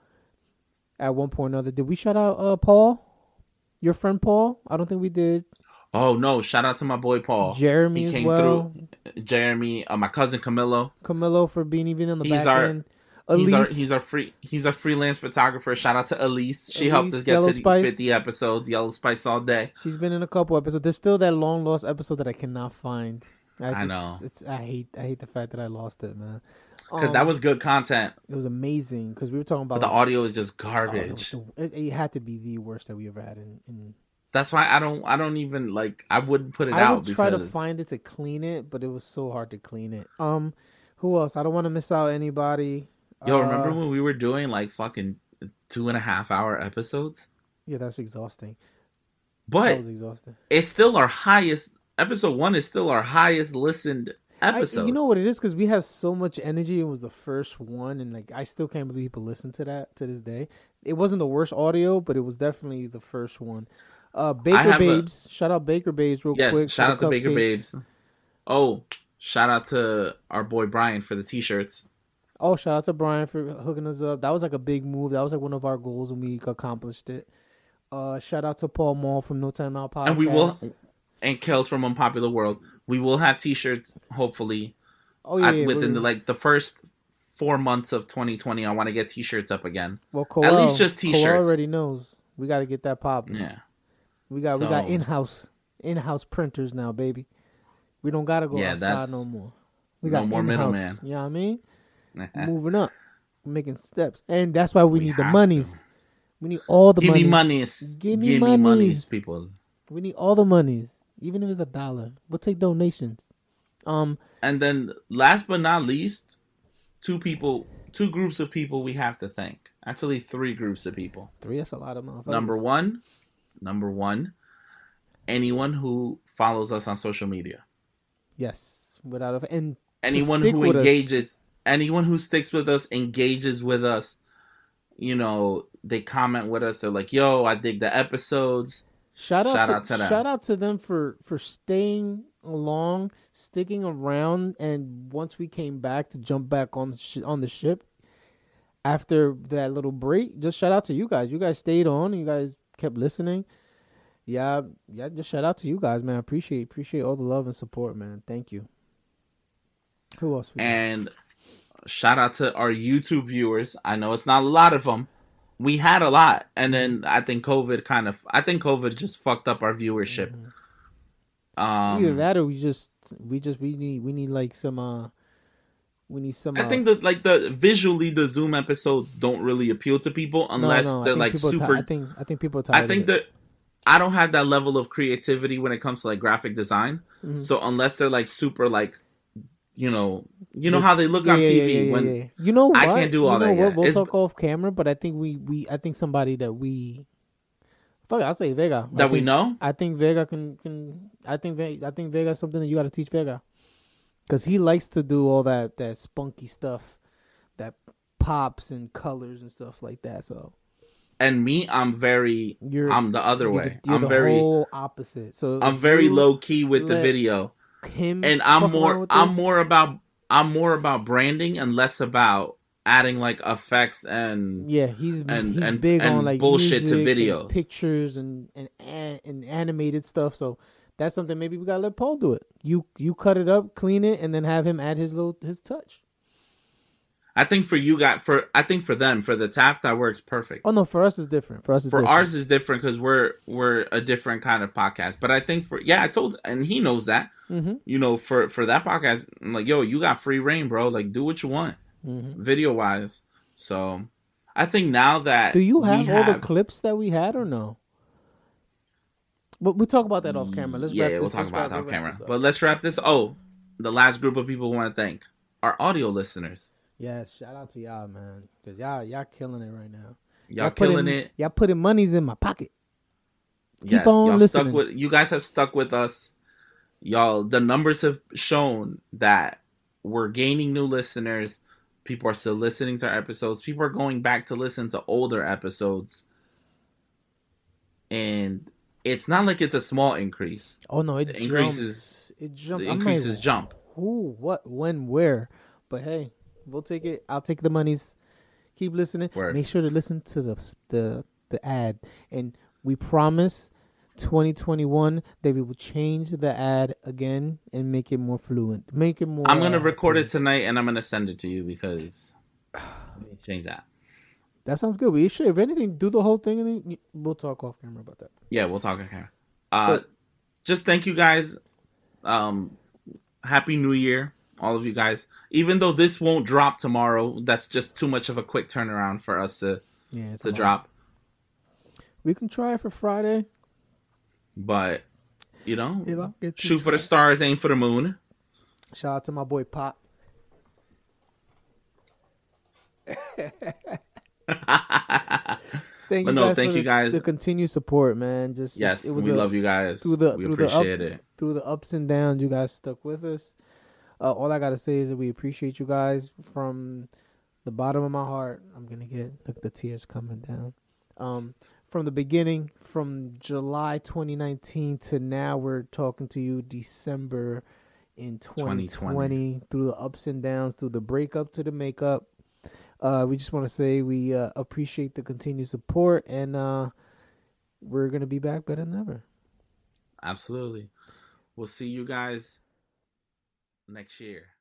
at one point or another. Did we shout out uh Paul, your friend Paul? I don't think we did. Oh no! Shout out to my boy Paul, Jeremy he as came well. Jeremy, uh, my cousin Camilo. Camilo for being even in the He's back our- end. He's our he's our free he's our freelance photographer. Shout out to Elise. She helped us get Yellow to the Spice. 50 episodes. Yellow Spice all day. she's been in a couple episodes. There's still that long lost episode that I cannot find. I it's- know. It's I hate I hate the fact that I lost it, man. Because that Um, was good content, it was amazing because we were talking about but the like, audio is just oh, it, garbage. was the- it, it had to be the worst that we ever had. In, in That's why I don't I don't even like I wouldn't put it I out I would try to find it to clean it, but it was so hard to clean it. Um, who else? I don't want to miss out anybody. Yo, Uh, remember when we were doing like fucking two and a half hour episodes? Yeah, that's exhausting. that But was exhausting. it's still our highest episode one is still our highest listened I- episode. you know what it is? Because we have so much energy. It was the first one, and like I still can't believe people listen to that to this day. It wasn't the worst audio, but it was definitely the first one. Uh, Baker have a- Babes, shout out Baker Babes real yes, quick. shout out to Baker cupcakes. Babes. Oh, shout out to our boy Brian for the t-shirts. Oh, shout out to Brian for hooking us up. That was like a big move. That was like one of our goals, and we accomplished it. Uh, shout out to Paul Mall from No Time Out Podcast. And we will and Kels from Unpopular World. We will have t-shirts hopefully Oh yeah, at- yeah, within the like the first four months of 2020. I want to get t-shirts up again. well, Coel, least just t-shirts. already knows. We got to get that popping. Yeah. We got we got in house in house printers now, baby. We don't gotta go Yeah, outside no more. We no got more middleman. You know what I mean? [LAUGHS] Moving up, making steps, and that's why we, We need the monies. We need all the Give money. me monies. Give me Give me monies. monies, people. We need all the monies, even if it's a dollar. We'll take donations. Um, And then last but not least, two people, two groups of people we have to thank. Actually, three groups of people. three. That's a lot of motherfuckers. Number one, number one, anyone who follows us on social media. yes, without a and Anyone who with us. engages, anyone who sticks with us, engages with us. You know, they comment with us. They're like, "Yo, I dig the episodes." Shout out, Shout to, out to them. Shout out to them for for staying along, sticking around, and once we came back to jump back on sh- on the ship after that little break, just shout out to you guys. You guys stayed on. You guys kept listening. Yeah, yeah. Just shout out to you guys, man. I appreciate appreciate all the love and support, man. Thank you. Who else? we got? And shout out to our YouTube viewers. I know it's not a lot of them. We had a lot, and then I think COVID kind of. I think COVID just fucked up our viewership. Mhm. Um, Either that or we just we just we need we need like some uh we need some. I uh, think that like the visually the Zoom episodes don't really appeal to people unless no, I they're like super. I think I think people are tired. I think that I don't have that level of creativity when it comes to like graphic design. Mhm. So unless they're like super like, you know, you know Yeah. how they look Yeah, on TV yeah, when you know what? I can't do all you know that what? We'll It's- talk off camera, but I think we we I think somebody that we fuck. it, I'll say Vega that we know. I think Vega can can. I think Ve- I think Vega's something that you got to teach Vega, because he likes to do all that that spunky stuff, that pops and colors and stuff like that. So And me, I'm very. you're I'm the other way. The, I'm the very. whole opposite. So I'm very low key with the video, Him and I'm more. I'm this, more about. I'm more about branding and less about adding like effects and Yeah, he's and- he's and- big and on like bullshit to music and videos. pictures and and and animated stuff. So that's something maybe we gotta let Paul do it. You you cut it up, clean it, and then have him add his little his touch. I think for you got for I think for them for the Taft that works perfect. Oh no, for us it's different. For us, for different. ours is different because we're we're a different kind of podcast. But I think for yeah, I told and he knows that. Mhm. You know, for for that podcast, I'm like, yo, you got free reign, bro. Like, do what you want, Mhm. video wise. So, I think now that Do you have, all the clips that we had or no? But we'll talk about that off camera. Let's yeah, wrap yeah, we'll talk about it off camera. But let's wrap this. Oh, the last group of people we want to thank our audio listeners. yes, shout out to y'all, man, because y'all y'all killing it right now. Y'all, putting, killing it. Y'all putting monies in my pocket. Keep yes, on y'all listening. stuck with you guys have stuck with us. Y'all, the numbers have shown that we're gaining new listeners. People are still listening to our episodes. People are going back to listen to older episodes. And it's not like it's a small increase. Oh no, it The jumps. increases- It jumped. The increases jump. Who, what, when, where? But hey, we'll take it. I'll take the monies. Keep listening. Word. Make sure to listen to the the the ad, and we promise. 2021 that we will change the ad again and make it more fluent make it more I'm gonna uh, record it tonight and I'm gonna send it to you because I need to change that. That sounds good we should if anything do the whole thing and then we'll talk off camera about that Yeah, we'll talk off camera. Uh, But- just thank you guys. Um, happy New Year, all of you guys. Even though this won't drop tomorrow, that's just too much of a quick turnaround for us to yeah to drop. we can try for friday But you know, if I get to shoot for the stars, aim for the moon. shout out to my boy pop [LAUGHS] [LAUGHS] Thank But you no, guys thank for you the, guys. the continued support, man. Just yes, it was we a- love you guys. through the- we through the up- appreciate it. through the ups and downs. You guys stuck with us. Uh, all I gotta say is that we appreciate you guys from the bottom of my heart. I'm gonna get look the tears coming down. Um, from the beginning, from July 2019 to now, we're talking to you December in 2020, 2020. through the ups and downs, through the breakup to the makeup. Uh, we just want to say we uh, appreciate the continued support, and uh, we're gonna be back better than ever. Absolutely. We'll see you guys next year.